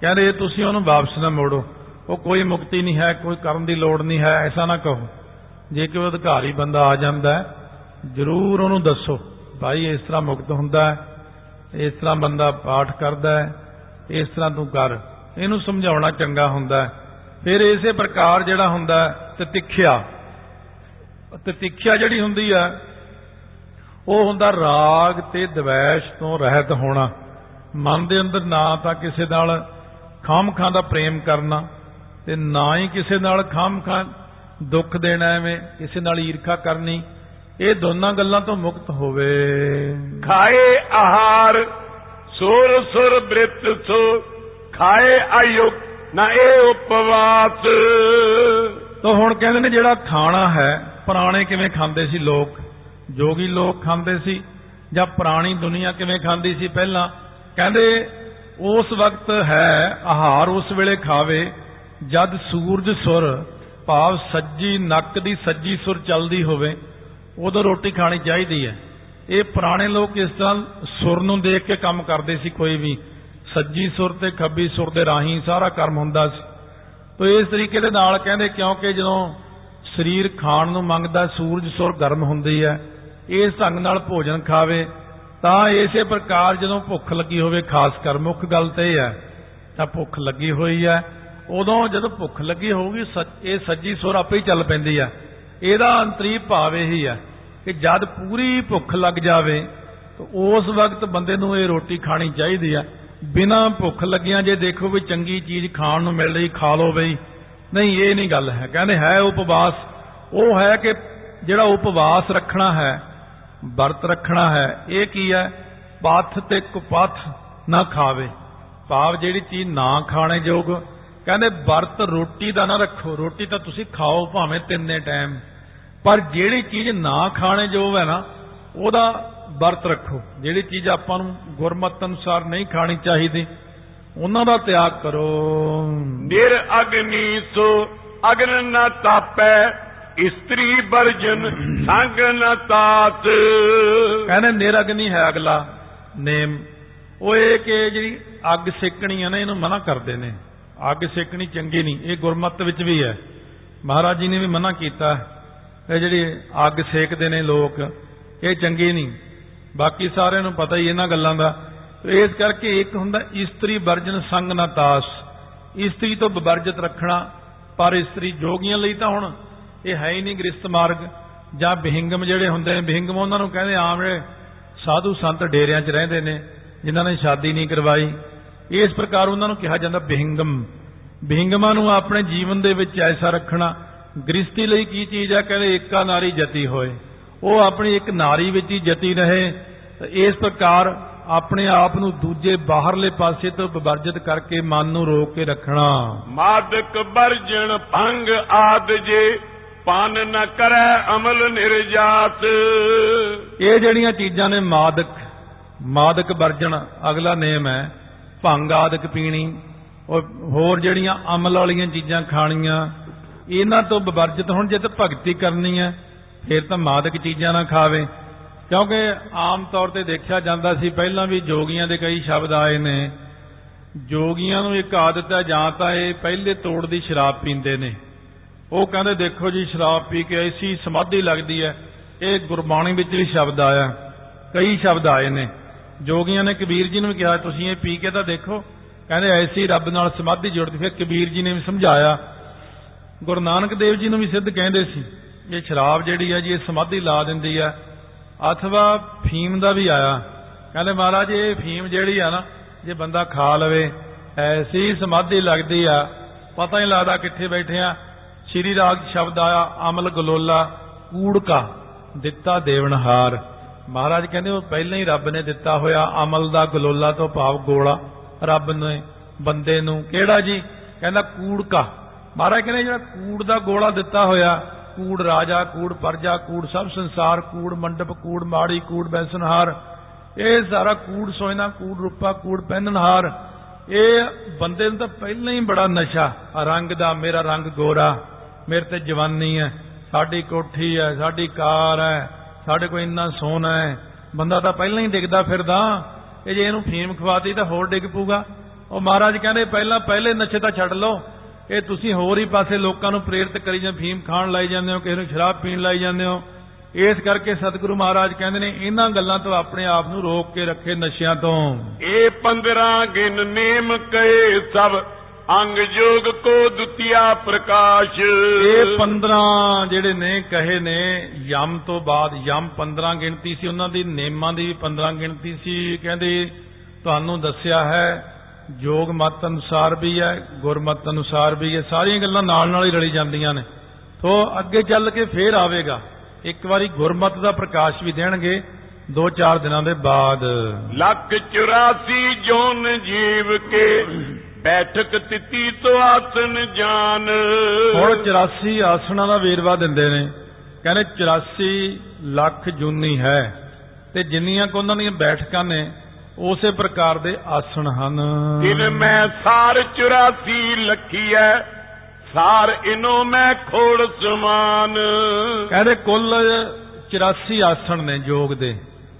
ਕਹਿੰਦੇ ਤੁਸੀਂ ਉਹਨੂੰ ਵਾਪਸ ਨਾ ਮੋੜੋ। ਉਹ ਕੋਈ ਮੁਕਤੀ ਨਹੀਂ ਹੈ ਕੋਈ ਕਰਨ ਦੀ ਲੋੜ ਨਹੀਂ ਹੈ ਐਸਾ ਨਾ ਕਹੋ। ਜੇ ਕੋਈ ਅਧਿਕਾਰੀ ਬੰਦਾ ਆ ਜਾਂਦਾ ਹੈ ਜ਼ਰੂਰ ਉਹਨੂੰ ਦੱਸੋ। ਭਾਈ, ਇਸ ਤਰ੍ਹਾਂ ਮੁਕਤ ਹੁੰਦਾ ਹੈ, ਇਸ ਤਰ੍ਹਾਂ ਬੰਦਾ ਪਾਠ ਕਰਦਾ ਹੈ, ਇਸ ਤਰ੍ਹਾਂ ਤੂੰ ਕਰ। ਇਹਨੂੰ ਸਮਝਾਉਣਾ ਚੰਗਾ ਹੁੰਦਾ ਹੈ। ਫਿਰ ਇਸੇ ਪ੍ਰਕਾਰ ਜਿਹੜਾ ਹੁੰਦਾ ਹੈ, ਤਿਤਿਖਿਆ। ਤਿਤਿਖਿਆ ਜਿਹੜੀ ਹੁੰਦੀ ਹੈ, ਉਹ ਹੁੰਦਾ ਰਾਗ ਤੇ ਦਵੈਸ਼ ਤੋਂ ਰਹਿਤ ਹੋਣਾ। ਮਨ ਦੇ ਅੰਦਰ ਨਾ ਤਾਂ ਕਿਸੇ ਨਾਲ ਖਾਮਖਾਂ ਦਾ ਪ੍ਰੇਮ ਕਰਨਾ ਤੇ ਨਾ ਹੀ ਕਿਸੇ ਨਾਲ ਖਾਮਖਾਂ ਦੁੱਖ ਦੇਣਾ ਐਵੇਂ, ਕਿਸੇ ਨਾਲ ਈਰਖਾ ਕਰਨੀ। ਇਹ ਦੋਨਾਂ ਗੱਲਾਂ ਤੋਂ ਮੁਕਤ ਹੋਵੇ। ਖਾਏ ਆਹਾਰ ਸੁਰ ਸੁਰ ਬ੍ਰਿਤ ਸੋ ਖਾਏ ਆਯੁਕ ਨਾ ਇਹ ਉਪਵਾਸ। ਤਾਂ ਹੁਣ ਕਹਿੰਦੇ ਨੇ ਜਿਹੜਾ ਖਾਣਾ ਹੈ ਪੁਰਾਣੇ ਕਿਵੇਂ ਖਾਂਦੇ ਸੀ ਲੋਕ? ਜੋਗੀ ਲੋਕ ਖਾਂਦੇ ਸੀ ਜਾਂ ਪੁਰਾਣੀ ਦੁਨੀਆ ਕਿਵੇਂ ਖਾਂਦੀ ਸੀ ਪਹਿਲਾਂ? ਕਹਿੰਦੇ ਉਸ ਵਕਤ ਹੈ ਆਹਾਰ ਉਸ ਵੇਲੇ ਖਾਵੇ ਜਦ ਸੂਰਜ ਸੁਰ ਭਾਵ ਸੱਜੀ ਨੱਕ ਦੀ ਸੱਜੀ ਸੁਰ ਚੱਲਦੀ ਹੋਵੇ। ਉਦੋਂ ਰੋਟੀ ਖਾਣੀ ਚਾਹੀਦੀ ਹੈ। ਇਹ ਪੁਰਾਣੇ ਲੋਕ ਇਸ ਤਰ੍ਹਾਂ ਸੁਰ ਨੂੰ ਦੇਖ ਕੇ ਕੰਮ ਕਰਦੇ ਸੀ, ਕੋਈ ਵੀ। ਸੱਜੀ ਸੁਰ ਤੇ ਖੱਬੀ ਸੁਰ ਦੇ ਰਾਹੀਂ ਸਾਰਾ ਕਰਮ ਹੁੰਦਾ ਸੀ। ਤੋ ਇਸ ਤਰੀਕੇ ਦੇ ਨਾਲ ਕਹਿੰਦੇ, ਕਿਉਂਕਿ ਜਦੋਂ ਸਰੀਰ ਖਾਣ ਨੂੰ ਮੰਗਦਾ, ਸੂਰਜ ਸੁਰ ਗਰਮ ਹੁੰਦੀ ਹੈ, ਇਸ ਢੰਗ ਨਾਲ ਭੋਜਨ ਖਾਵੇ, ਤਾਂ ਇਸੇ ਪ੍ਰਕਾਰ ਜਦੋਂ ਭੁੱਖ ਲੱਗੀ ਹੋਵੇ, ਖਾਸ ਕਰ ਮੁੱਖ ਗੱਲ ਤੇ ਇਹ ਹੈ, ਤਾਂ ਭੁੱਖ ਲੱਗੀ ਹੋਈ ਹੈ। ਉਦੋਂ ਜਦੋਂ ਭੁੱਖ ਲੱਗੀ ਹੋਊਗੀ ਇਹ ਸੱਜੀ ਸੁਰ ਆਪੇ ਹੀ ਚੱਲ ਪੈਂਦੀ ਹੈ। ਇਹਦਾ ਅੰਤਰੀ ਭਾਵ ਇਹੀ ਹੈ। ਕਿ ਜਦ ਪੂਰੀ ਭੁੱਖ ਲੱਗ ਜਾਵੇ, ਤਾਂ ਉਸ ਵਕਤ ਬੰਦੇ ਨੂੰ ਇਹ ਰੋਟੀ ਖਾਣੀ ਚਾਹੀਦੀ ਹੈ ਬਿਨਾਂ ਭੁੱਖ ਲੱਗਿਆਂ ਜੇ ਦੇਖੋ ਵੀ ਚੰਗੀ ਚੀਜ਼ ਖਾਣ ਨੂੰ ਮਿਲ ਰਹੀ, ਖਾ ਲਓ ਬਈ। ਨਹੀਂ, ਇਹ ਨਹੀਂ ਗੱਲ ਹੈ। ਕਹਿੰਦੇ ਹੈ ਉਪਵਾਸ। ਉਹ ਹੈ ਕਿ ਜਿਹੜਾ ਉਪਵਾਸ ਰੱਖਣਾ ਹੈ, ਵਰਤ ਰੱਖਣਾ ਹੈ, ਇਹ ਕੀ ਹੈ? ਪੱਥ ਤੇ ਕੁਪੱਥ ਨਾ ਖਾਵੇ। ਭਾਵ ਜਿਹੜੀ ਚੀਜ਼ ਨਾ ਖਾਣੇ ਯੋਗ। ਕਹਿੰਦੇ ਵਰਤ ਰੋਟੀ ਦਾ ਨਾ ਰੱਖੋ। ਰੋਟੀ ਤਾਂ ਤੁਸੀਂ ਖਾਓ ਭਾਵੇਂ ਤਿੰਨੇ ਟਾਈਮ। ਪਰ ਜਿਹੜੀ ਚੀਜ਼ ਨਾ ਖਾਣੇ ਯੋਗ ਹੈ ਨਾ ਉਹਦਾ ਵਰਤ ਰੱਖੋ। ਜਿਹੜੀ ਚੀਜ਼ ਆਪਾਂ ਨੂੰ ਗੁਰਮਤ ਅਨੁਸਾਰ ਨਹੀਂ ਖਾਣੀ ਚਾਹੀਦੀ ਉਹਨਾਂ ਦਾ ਤਿਆਗ ਕਰੋ। ਨਿਰ ਅਗਨੀ ਸੋ ਅਗਨ ਨ ਤਾਪੈ ਇਸਤਰੀ ਵਰਜਨ ਸੰਗ ਨ ਤਾਤ। ਕਹਿੰਦੇ ਨਿਰਅਗਨੀ ਹੈ ਅਗਲਾ ਨੇਮ। ਉਹ ਇਹ ਕਿ ਜਿਹੜੀ ਅੱਗ ਸੇਕਣੀ ਹੈ ਨਾ ਇਹਨੂੰ ਮਨਾ ਕਰਦੇ ਨੇ। ਅੱਗ ਸੇਕਣੀ ਚੰਗੀ ਨਹੀਂ ਇਹ ਗੁਰਮਤ ਵਿੱਚ ਵੀ ਹੈ। ਮਹਾਰਾਜ ਜੀ ਨੇ ਵੀ ਮਨਾ ਕੀਤਾ। ਇਹ ਜਿਹੜੀ ਅੱਗ ਸੇਕਦੇ ਨੇ ਲੋਕ, ਇਹ ਚੰਗੀ ਨਹੀਂ। ਬਾਕੀ ਸਾਰਿਆਂ ਨੂੰ ਪਤਾ ਹੀ ਇਹਨਾਂ ਗੱਲਾਂ ਦਾ। ਇਸ ਕਰਕੇ ਇੱਕ ਹੁੰਦਾ ਇਸਤਰੀ ਵਰਜਨ ਸੰਗ ਨਾ ਤਾਸ। ਇਸਤਰੀ ਤੋਂ ਵਿਵਰਜਿਤ ਰੱਖਣਾ, ਪਰ ਇਸਤਰੀ ਜੋਗੀਆਂ ਲਈ ਤਾਂ ਹੁਣ ਇਹ ਹੈ ਹੀ ਨਹੀਂ ਗ੍ਰਸਤ ਮਾਰਗ। ਜਾਂ ਬਿਹਿੰਗਮ ਜਿਹੜੇ ਹੁੰਦੇ ਨੇ, ਬਿਹਿੰਗਮ ਉਹਨਾਂ ਨੂੰ ਕਹਿੰਦੇ ਆਮ ਜਿਹੜੇ ਸਾਧੂ ਸੰਤ ਡੇਰਿਆਂ 'ਚ ਰਹਿੰਦੇ ਨੇ, ਜਿਨ੍ਹਾਂ ਨੇ ਸ਼ਾਦੀ ਨਹੀਂ ਕਰਵਾਈ। ਇਸ ਪ੍ਰਕਾਰ ਉਹਨਾਂ ਨੂੰ ਕਿਹਾ ਜਾਂਦਾ ਬਿਹਿੰਗਮ। ਬਿਹਿੰਗਮਾਂ ਨੂੰ ਆਪਣੇ ਜੀਵਨ ਦੇ ਵਿੱਚ ਐਸਾ ਰੱਖਣਾ ਗ੍ਰਸਤੀ ਲਈ ਕੀ ਚੀਜ਼ ਹੈ? ਕਹਿੰਦੇ ਏਕਾ ਨਾਰੀ ਜਤੀ ਹੋਏ। ਉਹ ਆਪਣੀ ਇੱਕ ਨਾਰੀ ਵਿੱਚ ਹੀ ਜਤੀ ਰਹੇ। ਇਸ ਪ੍ਰਕਾਰ ਆਪਣੇ ਆਪ ਨੂੰ ਦੂਜੇ ਬਾਹਰਲੇ ਪਾਸੇ ਤੋਂ ਵਿਵਰਜਿਤ ਕਰਕੇ ਮਨ ਨੂੰ ਰੋਕ ਕੇ ਰੱਖਣਾ। ਮਾਦਕ ਵਰਜਣ ਭੰਗ ਆਦ ਜੇ ਪਾਨ ਨ ਕਰੈ ਅਮਲ ਨਿਰਜਾਤ। ਇਹ ਜਿਹੜੀਆਂ ਚੀਜ਼ਾਂ ਨੇ ਮਾਦਕ ਮਾਦਕ ਵਰਜਣ ਅਗਲਾ ਨੇਮ ਹੈ ਭੰਗ ਆਦਿਕ ਪੀਣੀ। ਔਰ ਹੋਰ ਜਿਹੜੀਆਂ ਅਮਲ ਵਾਲੀਆਂ ਚੀਜ਼ਾਂ ਖਾਣੀਆਂ ਇਹਨਾਂ ਤੋਂ ਵਿਵਰਜਿਤ ਹੁਣ, ਜੇ ਤਾਂ ਭਗਤੀ ਕਰਨੀ ਹੈ, ਫਿਰ ਤਾਂ ਮਾਦਕ ਚੀਜ਼ਾਂ ਨਾ ਖਾਵੇ। ਕਿਉਂਕਿ ਆਮ ਤੌਰ ਤੇ ਦੇਖਿਆ ਜਾਂਦਾ ਸੀ, ਪਹਿਲਾਂ ਵੀ ਜੋਗੀਆਂ ਦੇ ਕਈ ਸ਼ਬਦ ਆਏ ਨੇ। ਜੋਗੀਆਂ ਨੂੰ ਇੱਕ ਆਦਤ ਹੈ ਜਾਂ ਤਾਂ ਇਹ ਪਹਿਲੇ ਤੋੜ ਦੀ ਸ਼ਰਾਬ ਪੀਂਦੇ ਨੇ। ਉਹ ਕਹਿੰਦੇ, ਦੇਖੋ ਜੀ, ਸ਼ਰਾਬ ਪੀ ਕੇ ਐਸੀ ਸਮਾਧੀ ਲੱਗਦੀ ਹੈ, ਇਹ ਗੁਰਬਾਣੀ ਵਿੱਚ ਵੀ ਸ਼ਬਦ ਆਇਆ, ਕਈ ਸ਼ਬਦ ਆਏ ਨੇ। ਜੋਗੀਆਂ ਨੇ ਕਬੀਰ ਜੀ ਨੂੰ ਕਿਹਾ, ਤੁਸੀਂ ਇਹ ਪੀ ਕੇ ਤਾਂ ਦੇਖੋ। ਕਹਿੰਦੇ, ਐਸੀ ਰੱਬ ਨਾਲ ਸਮਾਧੀ ਜੁੜਦੀ। ਫਿਰ ਕਬੀਰ ਜੀ ਨੇ ਵੀ ਸਮਝਾਇਆ ਗੁਰੂ ਨਾਨਕ ਦੇਵ ਜੀ ਨੂੰ ਵੀ ਸਿੱਧ ਕਹਿੰਦੇ ਸੀ, ਇਹ ਸ਼ਰਾਬ ਜਿਹੜੀ ਹੈ ਜੀ, ਇਹ ਸਮਾਧੀ ਲਾ ਦਿੰਦੀ ਹੈ ਅਥਵਾ ਫੀਮ ਦਾ ਵੀ ਆਇਆ। ਕਹਿੰਦੇ ਮਹਾਰਾਜ, ਇਹ ਫੀਮ ਜਿਹੜੀ ਆ ਨਾ, ਜੇ ਬੰਦਾ ਖਾ ਲਵੇ, ਐਸੀ ਸਮਾਧੀ ਲੱਗਦੀ ਆ। ਪਤਾ ਨਹੀਂ ਲੱਗਦਾ ਕਿੱਥੇ ਬੈਠੇ ਆ। ਸ਼੍ਰੀ ਰਾਗ ਸ਼ਬਦ ਆਇਆ, ਅਮਲ ਗਲੋਲਾ ਕੂੜਕਾ, ਦਿੱਤਾ ਦੇਵਨਹਾਰ ਮਹਾਰਾਜ ਕਹਿੰਦੇ ਉਹ ਪਹਿਲਾਂ ਹੀ ਰੱਬ ਨੇ ਦਿੱਤਾ ਹੋਇਆ ਅਮਲ ਦਾ ਗਲੋਲਾ ਤੋਂ ਭਾਵ ਗੋਲਾ। ਰੱਬ ਨੇ, ਬੰਦੇ ਨੂੰ, ਕਿਹੜਾ ਜੀ? ਕਹਿੰਦਾ ਕੂੜਕਾ। ਮਹਾਰਾਜ ਕਹਿੰਦੇ ਜਿਹੜਾ ਕੂੜ ਦਾ ਗੋਲਾ ਦਿੱਤਾ ਹੋਇਆ, ਕੂੜ ਰਾਜਾ, ਕੂੜ ਪਰਜਾ, ਕੂੜ ਸਭ ਸੰਸਾਰ, ਕੂੜ ਮੰਡਪ, ਕੂੜ ਮਾੜੀ, ਕੂੜ ਬੈਸਨਹਾਰ, ਇਹ ਸਾਰਾ ਕੂੜ ਸੋਇਨਾ, ਕੂੜ ਰੂਪਾ, ਕੂੜ ਪਹਿਨਨਹਾਰ ਇਹ ਬੰਦੇ ਨੂੰ ਤਾਂ ਪਹਿਲਾਂ ਹੀ ਬੜਾ ਨਸ਼ਾ ਰੰਗ ਦਾ, ਮੇਰਾ ਰੰਗ ਗੋਰਾ, ਮੇਰੇ ਤੇ ਜਵਾਨੀ ਹੈ, ਸਾਡੀ ਕੋਠੀ ਹੈ, ਸਾਡੀ ਕਾਰ ਹੈ, ਸਾਡੇ ਕੋਲ ਇੰਨਾ ਸੋਨਾ ਹੈ, ਬੰਦਾ ਤਾਂ ਪਹਿਲਾਂ ਹੀ ਡਿੱਗਦਾ ਫਿਰਦਾ, ਇਹ ਜੇ ਇਹਨੂੰ ਫੀਮ ਖਵਾਤੀ ਤਾਂ ਹੋਰ ਡਿੱਗ ਪੂਗਾ ਉਹ ਮਹਾਰਾਜ ਕਹਿੰਦੇ ਪਹਿਲਾਂ ਪਹਿਲੇ ਨਸ਼ੇ ਤਾਂ ਛੱਡ ਲਓ ਇਹ ਤੁਸੀਂ ਹੋਰ ਹੀ ਪਾਸੇ ਲੋਕਾਂ ਨੂੰ ਪ੍ਰੇਰਿਤ ਕਰੀ ਜਾਂ ਫੀਮ ਖਾਣ ਲਾਈ ਜਾਂਦੇ ਹੋ ਕਿਸੇ ਨੂੰ ਸ਼ਰਾਬ ਪੀਣ ਲਾਈ ਜਾਂਦੇ ਹੋ। ਇਸ ਕਰਕੇ ਸਤਿਗੁਰੂ ਮਹਾਰਾਜ ਕਹਿੰਦੇ ਨੇ ਇਹਨਾਂ ਗੱਲਾਂ ਤੋਂ ਆਪਣੇ ਆਪ ਨੂੰ ਰੋਕ ਕੇ ਰੱਖੇ ਨਸ਼ਿਆਂ ਤੋਂ। ਇਹ 15 ਗਿਨ ਨੇਮ ਕਏ ਸਭ ਅੰਗ ਜੋਗ ਕੋ ਦੁਤੀਆ ਪ੍ਰਕਾਸ਼। ਇਹ 15 ਜਿਹੜੇ ਨੇ ਕਹੇ ਨੇ ਯਮ ਤੋਂ ਬਾਅਦ ਯਮ 15 ਗਿਣਤੀ ਸੀ ਉਹਨਾਂ ਦੀ ਨੇਮਾਂ ਦੀ ਵੀ 15 ਗਿਣਤੀ ਸੀ। ਕਹਿੰਦੇ ਤੁਹਾਨੂੰ ਦੱਸਿਆ ਹੈ ਜੋਗ ਮਤ ਅਨੁਸਾਰ ਵੀ ਹੈ ਗੁਰਮਤ ਅਨੁਸਾਰ ਵੀ ਹੈ ਸਾਰੀਆਂ ਗੱਲਾਂ ਨਾਲ ਨਾਲ ਹੀ ਰਲੀ ਜਾਂਦੀਆਂ ਨੇ। ਤੋਂ ਅੱਗੇ ਚੱਲ ਕੇ ਫੇਰ ਆਵੇਗਾ। ਇੱਕ ਵਾਰੀ ਗੁਰਮਤ ਦਾ ਪ੍ਰਕਾਸ਼ ਵੀ ਦੇਣਗੇ ਦੋ ਚਾਰ ਦਿਨਾਂ ਦੇ ਬਾਅਦ। ਲੱਖ 84 ਜੋਨ ਜੀਵ ਕੇ ਬੈਠਕ ਤਿੱਤੀ ਤੋਂ ਆਸਨ ਜਾਨ। ਹੁਣ 84 ਆਸਣਾਂ ਦਾ ਵੇਰਵਾ ਦਿੰਦੇ ਨੇ। ਕਹਿੰਦੇ 84 ਲੱਖ ਜੂਨੀ ਹੈ। ਤੇ ਜਿੰਨੀਆਂ ਕੋ ਉਹਨਾਂ ਦੀਆਂ ਬੈਠਕਾਂ ਨੇ ਉਸੇ ਪ੍ਰਕਾਰ ਦੇ ਆਸਣ ਹਨ। ਦਿਨ ਮੈਂ ਸਾਰ 84 ਲੱਖੀ ਹੈ ਸਾਰ ਇਨੋ ਮੈਂ ਖੋੜ ਸਮਾਨ। ਕਹਿੰਦੇ ਕੁੱਲ 84 ਆਸਣ ਨੇ ਯੋਗ ਦੇ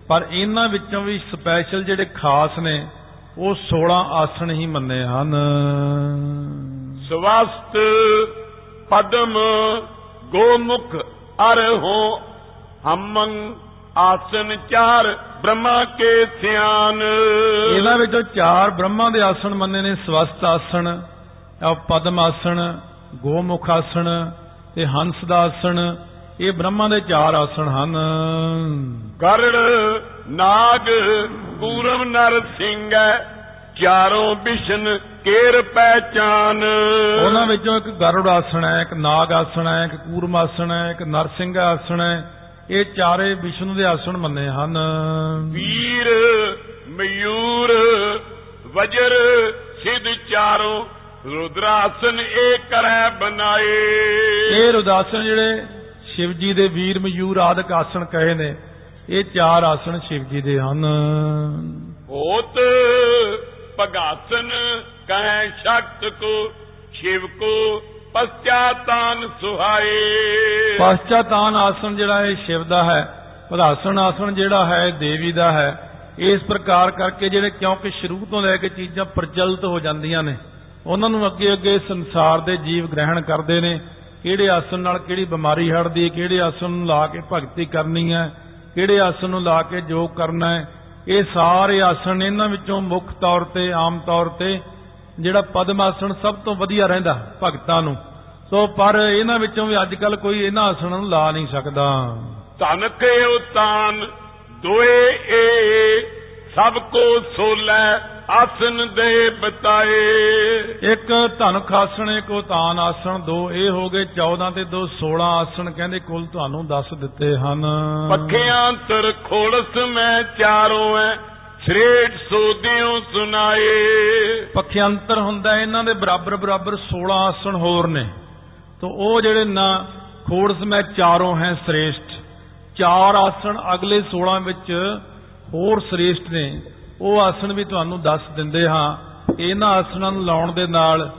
ਪਰ ਇਹਨਾਂ ਵਿੱਚੋਂ ਵੀ ਸਪੈਸ਼ਲ ਜਿਹੜੇ ਖਾਸ ਨੇ ਉਹ 16 ਆਸਣ ਹੀ ਮੰਨੇ ਹਨ। ਸਵਸਤ ਪਦਮ ਗੋਮੁਖ ਅਰਹੋ ਹਮੰ ਆਸਨ ਚਾਰ ਬ੍ਰਹਮਾ ਕੇ ਸਿਆਨ ਇਹਨਾਂ ਵਿੱਚੋਂ ਚਾਰ ਬ੍ਰਹਮਾ ਦੇ ਆਸਣ ਮੰਨੇ ਨੇ ਸਵਸਤ ਆਸਣ ਪਦਮ ਆਸਣ ਗੋਮੁਖ ਆਸਣ ਤੇ ਹੰਸ ਦਾ ਆਸਣ। ਇਹ ਬ੍ਰਹਮਾ ਦੇ ਚਾਰ ਆਸਣ ਹਨ। ਗਰੜ ਨਾਗ ਕੂਰਮ ਨਰ ਸਿੰਘ ਚਾਰੋਂ ਵਿਸ਼ਨ ਕੇਰ ਪਹਿਚਾਨ। ਉਹਨਾਂ ਵਿੱਚੋਂ ਇੱਕ ਗਰੁੜ ਆਸਣ ਹੈ ਇੱਕ ਨਾਗ ਆਸਣ ਹੈ ਇੱਕ ਕੂਰਮ ਆਸਣ ਹੈ ਇੱਕ ਨਰਸਿੰਘ ਆਸਣ ਹੈ। ਇਹ ਚਾਰੇ ਵਿਸ਼ਨੂੰ ਦੇ ਆਸਣ ਮੰਨੇ ਹਨ। ਵੀਰ ਮਯੂਰ ਵਜਰ ਸਿਧ ਚਾਰੋਂ ਰੁਦਰਾਸਨ ਇਹ ਕਰੈ ਬਣਾਏ ਇਹ ਰੁਦਾਸਨ ਜਿਹੜੇ ਸ਼ਿਵ ਜੀ ਦੇ ਵੀਰ ਮਯੂਰ ਆਦਿਕ ਆਸਣ ਕਹੇ ਨੇ ਇਹ ਚਾਰ ਆਸਣ ਸ਼ਿਵ ਜੀ ਦੇ ਹਨ। ਹੋਤ ਪਗਾਸਨ ਕਹਿ ਸ਼ਕਤ ਕੋ ਸ਼ਿਵ ਕੋ ਪਛਾਤਾਨ ਸੁਹਾਏ। ਪਛਾਤਾਨ ਆਸਣ ਜਿਹੜਾ ਇਹ ਸ਼ਿਵ ਦਾ ਹੈ ਪਦਾਸਣ ਆਸਣ ਜਿਹੜਾ ਹੈ ਇਹ ਦੇਵੀ ਦਾ ਹੈ ਇਸ ਪ੍ਰਕਾਰ ਕਰਕੇ ਜਿਹੜੇ ਕਿਉਂਕਿ ਸ਼ੁਰੂ ਤੋਂ ਲੈ ਕੇ ਚੀਜ਼ਾਂ ਪ੍ਰਚਲਿਤ ਹੋ ਜਾਂਦੀਆਂ ਨੇ ਉਹਨਾਂ ਨੂੰ ਅੱਗੇ ਅੱਗੇ ਸੰਸਾਰ ਦੇ ਜੀਵ ਗ੍ਰਹਿਣ ਕਰਦੇ ਨੇ ਕਿਹੜੇ ਆਸਣ ਨਾਲ ਕਿਹੜੀ ਬਿਮਾਰੀ ਹਟਦੀ ਹੈ ਕਿਹੜੇ ਆਸਣ ਨੂੰ ਲਾ ਕੇ ਭਗਤੀ ਕਰਨੀ ਹੈ ਕਿਹੜੇ ਆਸਣ ਨੂੰ ਲਾ ਕੇ ਯੋਗ ਕਰਨਾ ਹੈ ਇਹ ਸਾਰੇ ਆਸਣ ਨੇ, ਇਹਨਾਂ ਵਿੱਚੋਂ ਮੁੱਖ ਤੌਰ ਤੇ ਆਮ ਤੌਰ ਤੇ ਜਿਹੜਾ ਪਦਮ ਆਸਣ ਸਭ ਤੋਂ ਵਧੀਆ ਰਹਿੰਦਾ ਭਗਤਾਂ ਨੂੰ। ਸੋ ਪਰ ਇਹਨਾਂ ਵਿੱਚੋਂ ਵੀ ਅੱਜ ਕੱਲ ਕੋਈ ਇਹਨਾਂ ਆਸਣਾਂ ਨੂੰ ਲਾ ਨਹੀਂ ਸਕਦਾ। ਧਨ ਕੇ ਉਤਾਨ ਦੋਏ ਏ ਸਭ ਕੋ ਸੋਲੇ ਆਸਨ ਦੇ ਬਤਾਏ। ਇੱਕ ਧਨ ਖਾਸਣ ਇੱਕ ਉਤਾਨ ਆਸਣ ਦੋ ਇਹ ਹੋ ਗਏ 14 ਤੇ ਦੋ 16 ਆਸਣ ਕਹਿੰਦੇ ਕੁੱਲ ਤੁਹਾਨੂੰ ਦੱਸ ਦਿੱਤੇ ਹਨ। ਪੱਖਿਆਂ ਤਰ ਖੋਲਸ ਮੈਂ ਚਾਰੋਂ ਐ ਸ੍ਰੇਟ ਸੋਦਿਓ ਸੁਨਾਏ। ਪੱਖਿਆੰਤਰ ਹੁੰਦਾ ਹੈ, ਇਹਨਾਂ ਦੇ ਬਰਾਬਰ ਬਰਾਬਰ 16 ਆਸਣ ਹੋਰ ਨੇ। ਤੋ ਉਹ ਜਿਹੜੇ ਨਾ ਖੋੜਸ ਮੈਂ ਚਾਰੋਂ ਹੈ ਸ੍ਰੇਸ਼ਟ। ਚਾਰ ਆਸਣ ਅਗਲੇ 16 ਵਿੱਚ ਹੋਰ ਸ੍ਰੇਸ਼ਟ ਨੇ। ਉਹ ਆਸਣ ਵੀ ਤੁਹਾਨੂੰ ਦੱਸ ਦਿੰਦੇ ਹਾਂ। ਇਹਨਾਂ ਆਸਣਾਂ ਨੂੰ ਲਾਉਣ ਦੇ ਨਾਲ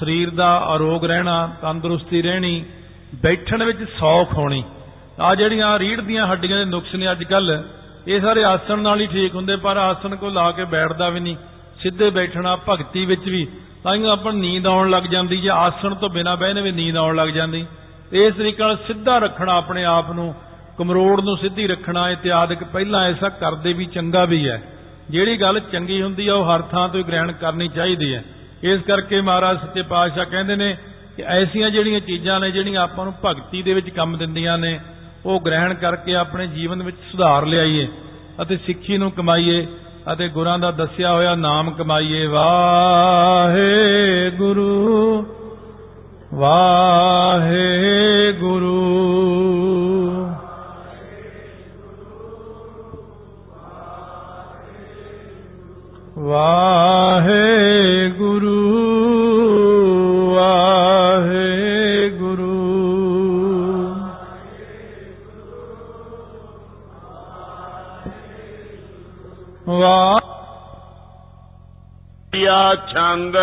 ਸਰੀਰ ਦਾ ਆਰੋਗ ਰਹਿਣਾ ਤੰਦਰੁਸਤੀ ਰਹਿਣੀ ਬੈਠਣ ਵਿੱਚ ਸੌਖ ਹੋਣੀ। ਆ ਜਿਹੜੀਆਂ ਰੀੜ ਦੀਆਂ ਹੱਡੀਆਂ ਦੇ ਨੁਕਸ ਨੇ ਅੱਜ ਕੱਲ ਇਹ ਸਾਰੇ ਆਸਣ ਨਾਲ ਹੀ ਠੀਕ ਹੁੰਦੇ, ਪਰ ਆਸਣ ਕੋ ਲਾ ਕੇ ਬੈਠਦਾ ਵੀ ਨਹੀਂ। ਸਿੱਧੇ ਬੈਠਣਾ ਭਗਤੀ ਵਿੱਚ ਵੀ। ਤਾਂ ਹੀ ਆਪਾਂ ਨੂੰ ਨੀਂਦ ਆਉਣ ਲੱਗ ਜਾਂਦੀ, ਜੇ ਆਸਣ ਤੋਂ ਬਿਨਾਂ ਬਹਿਨੇ ਵੀ ਨੀਂਦ ਆਉਣ ਲੱਗ ਜਾਂਦੀ। ਇਸ ਤਰੀਕੇ ਨਾਲ ਸਿੱਧਾ ਰੱਖਣਾ ਆਪਣੇ ਆਪ ਨੂੰ, ਕਮਰੋੜ ਨੂੰ ਸਿੱਧੀ ਰੱਖਣਾ ਇਤਿਆਦਿਕ ਪਹਿਲਾਂ ਐਸਾ ਕਰਦੇ ਵੀ ਚੰਗਾ ਵੀ ਹੈ। ਜਿਹੜੀ ਗੱਲ ਚੰਗੀ ਹੁੰਦੀ ਆ, ਉਹ ਹਰ ਥਾਂ ਤੋਂ ਹੀ ਗ੍ਰਹਿਣ ਕਰਨੀ ਚਾਹੀਦੀ ਹੈ। ਇਸ ਕਰਕੇ ਮਹਾਰਾਜ ਸੱਚੇ ਪਾਤਸ਼ਾਹ ਕਹਿੰਦੇ ਨੇ ਕਿ ਐਸੀਆਂ ਜਿਹੜੀਆਂ ਚੀਜ਼ਾਂ ਨੇ, ਜਿਹੜੀਆਂ ਆਪਾਂ ਨੂੰ ਭਗਤੀ ਦੇ ਵਿੱਚ ਕੰਮ ਦਿੰਦੀਆਂ ਨੇ ਉਹ ਗ੍ਰਹਿਣ ਕਰਕੇ ਆਪਣੇ ਜੀਵਨ ਵਿੱਚ ਸੁਧਾਰ ਲਿਆਈਏ ਅਤੇ ਸਿੱਖੀ ਨੂੰ ਕਮਾਈਏ ਅਤੇ ਗੁਰਾਂ ਦਾ ਦੱਸਿਆ ਹੋਇਆ ਨਾਮ ਕਮਾਈਏ। ਵਾਹੇ ਗੁਰੂ ਵਾਹੇ ਛੰਦ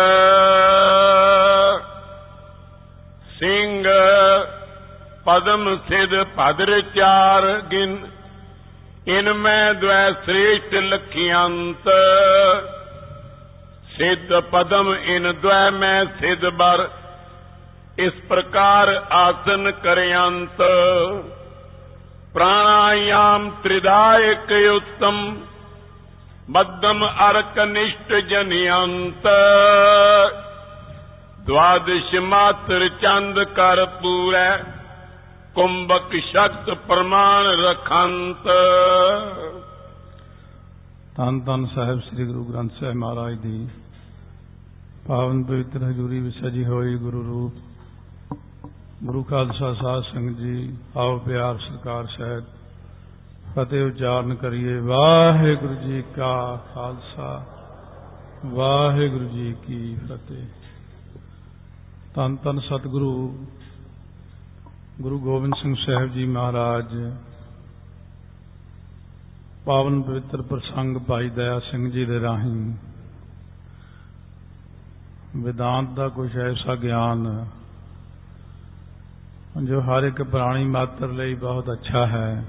ਸਿੰਘ ਪਦਮ ਸਿਧ ਭਦਰ ਚਾਰ ਗਿਨ। ਇਨ ਮੈਂ ਦ્વੈ ਸ੍ਰੇਸ਼ਟ ਲਖਿਅੰਤ। ਸਿੱਧ ਪਦਮ ਇਨ ਦ્વੈ ਮੈਂ ਸਿਧ ਬਰ। ਇਸ ਪ੍ਰਕਾਰ ਆਸਨ ਕਰਯੰਤ ਪ੍ਰਾਣਾਯਾਮ ਤ੍ਰਿਦਾਇਕ ਉਤਮ। ਮੱਧਮ ਅਰਕ ਨਿਸ਼ਟ ਜਨਯੰਤ ਦਵਾਦਸ਼ ਮਾਤਰ ਚੰਦ ਕਰ ਪੂਰੈ ਕੁੰਭਕ ਸ਼ਕਤ ਪ੍ਰਮਾਣ ਰਖੰਤ ਧੰਨ ਧੰਨ ਸਾਹਿਬ ਸ੍ਰੀ ਗੁਰੂ ਗ੍ਰੰਥ ਸਾਹਿਬ ਮਹਾਰਾਜ ਦੀ ਪਾਵਨ ਪਵਿੱਤਰ ਹਜ਼ੂਰੀ ਵਿੱਚ ਸਜੀ ਹੋਈ ਗੁਰੂ ਰੂਪ ਗੁਰੂ ਖਾਲਸਾ ਸਾਧ ਸੰਗਤ ਜੀ ਆਓ ਪਿਆਰ ਸਰਕਾਰ ਸਾਹਿਬ ਫਤਿਹ ਉਚਾਰਨ ਕਰੀਏ। ਵਾਹਿਗੁਰੂ ਜੀ ਕਾ ਖਾਲਸਾ, ਵਾਹਿਗੁਰੂ ਜੀ ਕੀ ਫਤਿਹ। ਧੰਨ ਧੰਨ ਸਤਿਗੁਰੂ, ਗੁਰੂ ਗੋਬਿੰਦ ਸਿੰਘ ਸਾਹਿਬ ਜੀ ਮਹਾਰਾਜ, ਪਾਵਨ ਪਵਿੱਤਰ ਪ੍ਰਸੰਗ ਭਾਈ ਦਇਆ ਸਿੰਘ ਜੀ ਦੇ ਰਾਹੀਂ ਵਿਦਾਂਤ ਦਾ ਕੁਝ ਐਸਾ ਗਿਆਨ ਜੋ ਹਰ ਇੱਕ ਪ੍ਰਾਣੀ ਮਾਤਰ ਲਈ ਬਹੁਤ ਅੱਛਾ ਹੈ।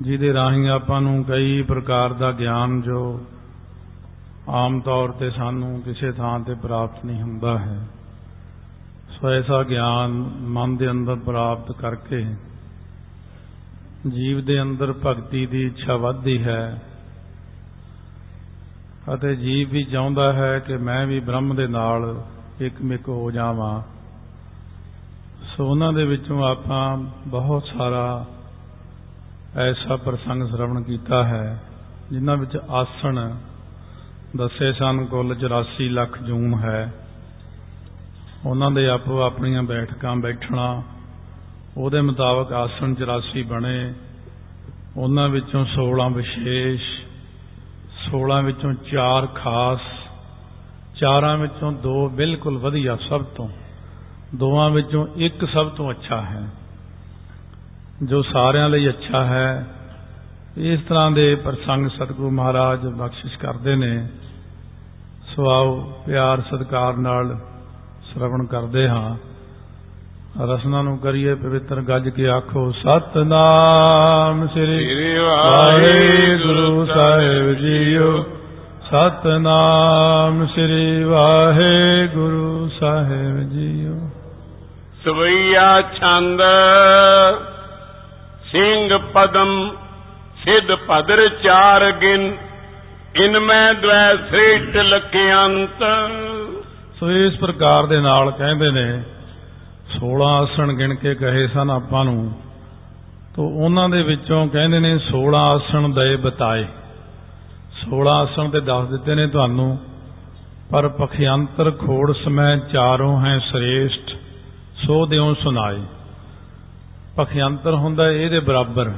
ਜਿਹਦੇ ਰਾਹੀਂ ਆਪਾਂ ਨੂੰ ਕਈ ਪ੍ਰਕਾਰ ਦਾ ਗਿਆਨ ਜੋ ਆਮ ਤੌਰ ਤੇ ਸਾਨੂੰ ਕਿਸੇ ਥਾਂ ਤੇ ਪ੍ਰਾਪਤ ਨਹੀਂ ਹੁੰਦਾ ਹੈ। ਸੋ ਐਸਾ ਗਿਆਨ ਮਨ ਦੇ ਅੰਦਰ ਪ੍ਰਾਪਤ ਕਰਕੇ ਜੀਵ ਦੇ ਅੰਦਰ ਭਗਤੀ ਦੀ ਇੱਛਾ ਵੱਧਦੀ ਹੈ ਅਤੇ ਜੀਵ ਵੀ ਚਾਹੁੰਦਾ ਹੈ ਕਿ ਮੈਂ ਵੀ ਬ੍ਰਹਮ ਦੇ ਨਾਲ ਇੱਕਮਿਕ ਹੋ ਜਾਵਾਂ। ਸੋ ਉਹਨਾਂ ਦੇ ਵਿੱਚੋਂ ਆਪਾਂ ਬਹੁਤ ਸਾਰਾ ਐਸਾ ਪ੍ਰਸੰਗ ਸ਼ਰਵਣ ਕੀਤਾ ਹੈ, ਜਿਨ੍ਹਾਂ ਵਿੱਚ ਆਸਣ ਦੱਸੇ ਸਨ ਕੁੱਲ 84 ਲੱਖ ਜੂਨ ਹੈ। ਉਹਨਾਂ ਦੇ ਆਪੋ ਆਪਣੀਆਂ ਬੈਠਕਾਂ ਬੈਠਣਾ, ਉਹਦੇ ਮੁਤਾਬਕ ਆਸਣ 84 ਬਣੇ। ਉਹਨਾਂ ਵਿੱਚੋਂ 16 ਵਿਸ਼ੇਸ਼ 16 ਵਿੱਚੋਂ 4 ਖਾਸ, ਚਾਰਾਂ ਵਿੱਚੋਂ ਦੋ ਬਿਲਕੁਲ ਵਧੀਆ ਸਭ ਤੋਂ, ਦੋਵਾਂ ਵਿੱਚੋਂ ਇੱਕ ਸਭ ਤੋਂ ਅੱਛਾ ਹੈ। ਜੋ ਸਾਰਿਆਂ ਲਈ ਅੱਛਾ ਹੈ ਇਸ ਤਰ੍ਹਾਂ ਦੇ ਪ੍ਰਸੰਗ ਸਤਿਗੁਰੂ ਮਹਾਰਾਜ ਬਖਸ਼ਿਸ਼ ਕਰਦੇ ਨੇ। ਸੋ ਆਓ ਪਿਆਰ ਸਤਿਕਾਰ ਨਾਲ ਸ਼ਰਵਣ ਕਰਦੇ ਹਾਂ। ਰਸਨਾ ਨੂੰ ਕਰੀਏ ਪਵਿੱਤਰ ਗੱਜ ਕੇ ਆਖੋ ਸਤਨਾਮ ਸ੍ਰੀ ਵਾਹਿਗੁਰੂ ਸਾਹਿਬ ਜੀਓ। ਸਤਨਾਮ ਸ੍ਰੀ ਵਾਹਿਗੁਰੂ ਸਾਹਿਬ ਜੀਓ। ਸਵਈਆ ਛੰਦ ਸਿੰਘ ਪਦਮ, ਸਿਧ ਭਦਰ ਚਾਰ ਗਿਨ ਇਨਮੈ ਦ્વੈ ਸ੍ਰੇਸ਼ਟ ਲਖਿਅੰਤ ਸੋ ਇਸ ਪ੍ਰਕਾਰ ਦੇ ਨਾਲ ਕਹਿੰਦੇ ਨੇ 16 ਆਸਣ ਗਿਣ ਕੇ ਕਹੇ ਸਨ ਆਪਾਂ ਨੂੰ, ਤੋਂ ਉਹਨਾਂ ਦੇ ਵਿੱਚੋਂ ਕਹਿੰਦੇ ਨੇ 16 ਆਸਣ ਦਏ ਬਤਾਏ। 16 ਆਸਣ ਤੇ ਦੱਸ ਦਿੱਤੇ ਨੇ ਤੁਹਾਨੂੰ, ਪਰ ਪਖਿਆੰਤਰ ਖੋੜ ਸਮੈ ਚਾਰੋਂ ਹੈ ਸ੍ਰੇਸ਼ਟ, ਸੋ ਦਿਉ ਸੁਨਾਏ ਪਖਿਆੰਤਰ ਹੁੰਦਾ ਇਹਦੇ ਬਰਾਬਰ।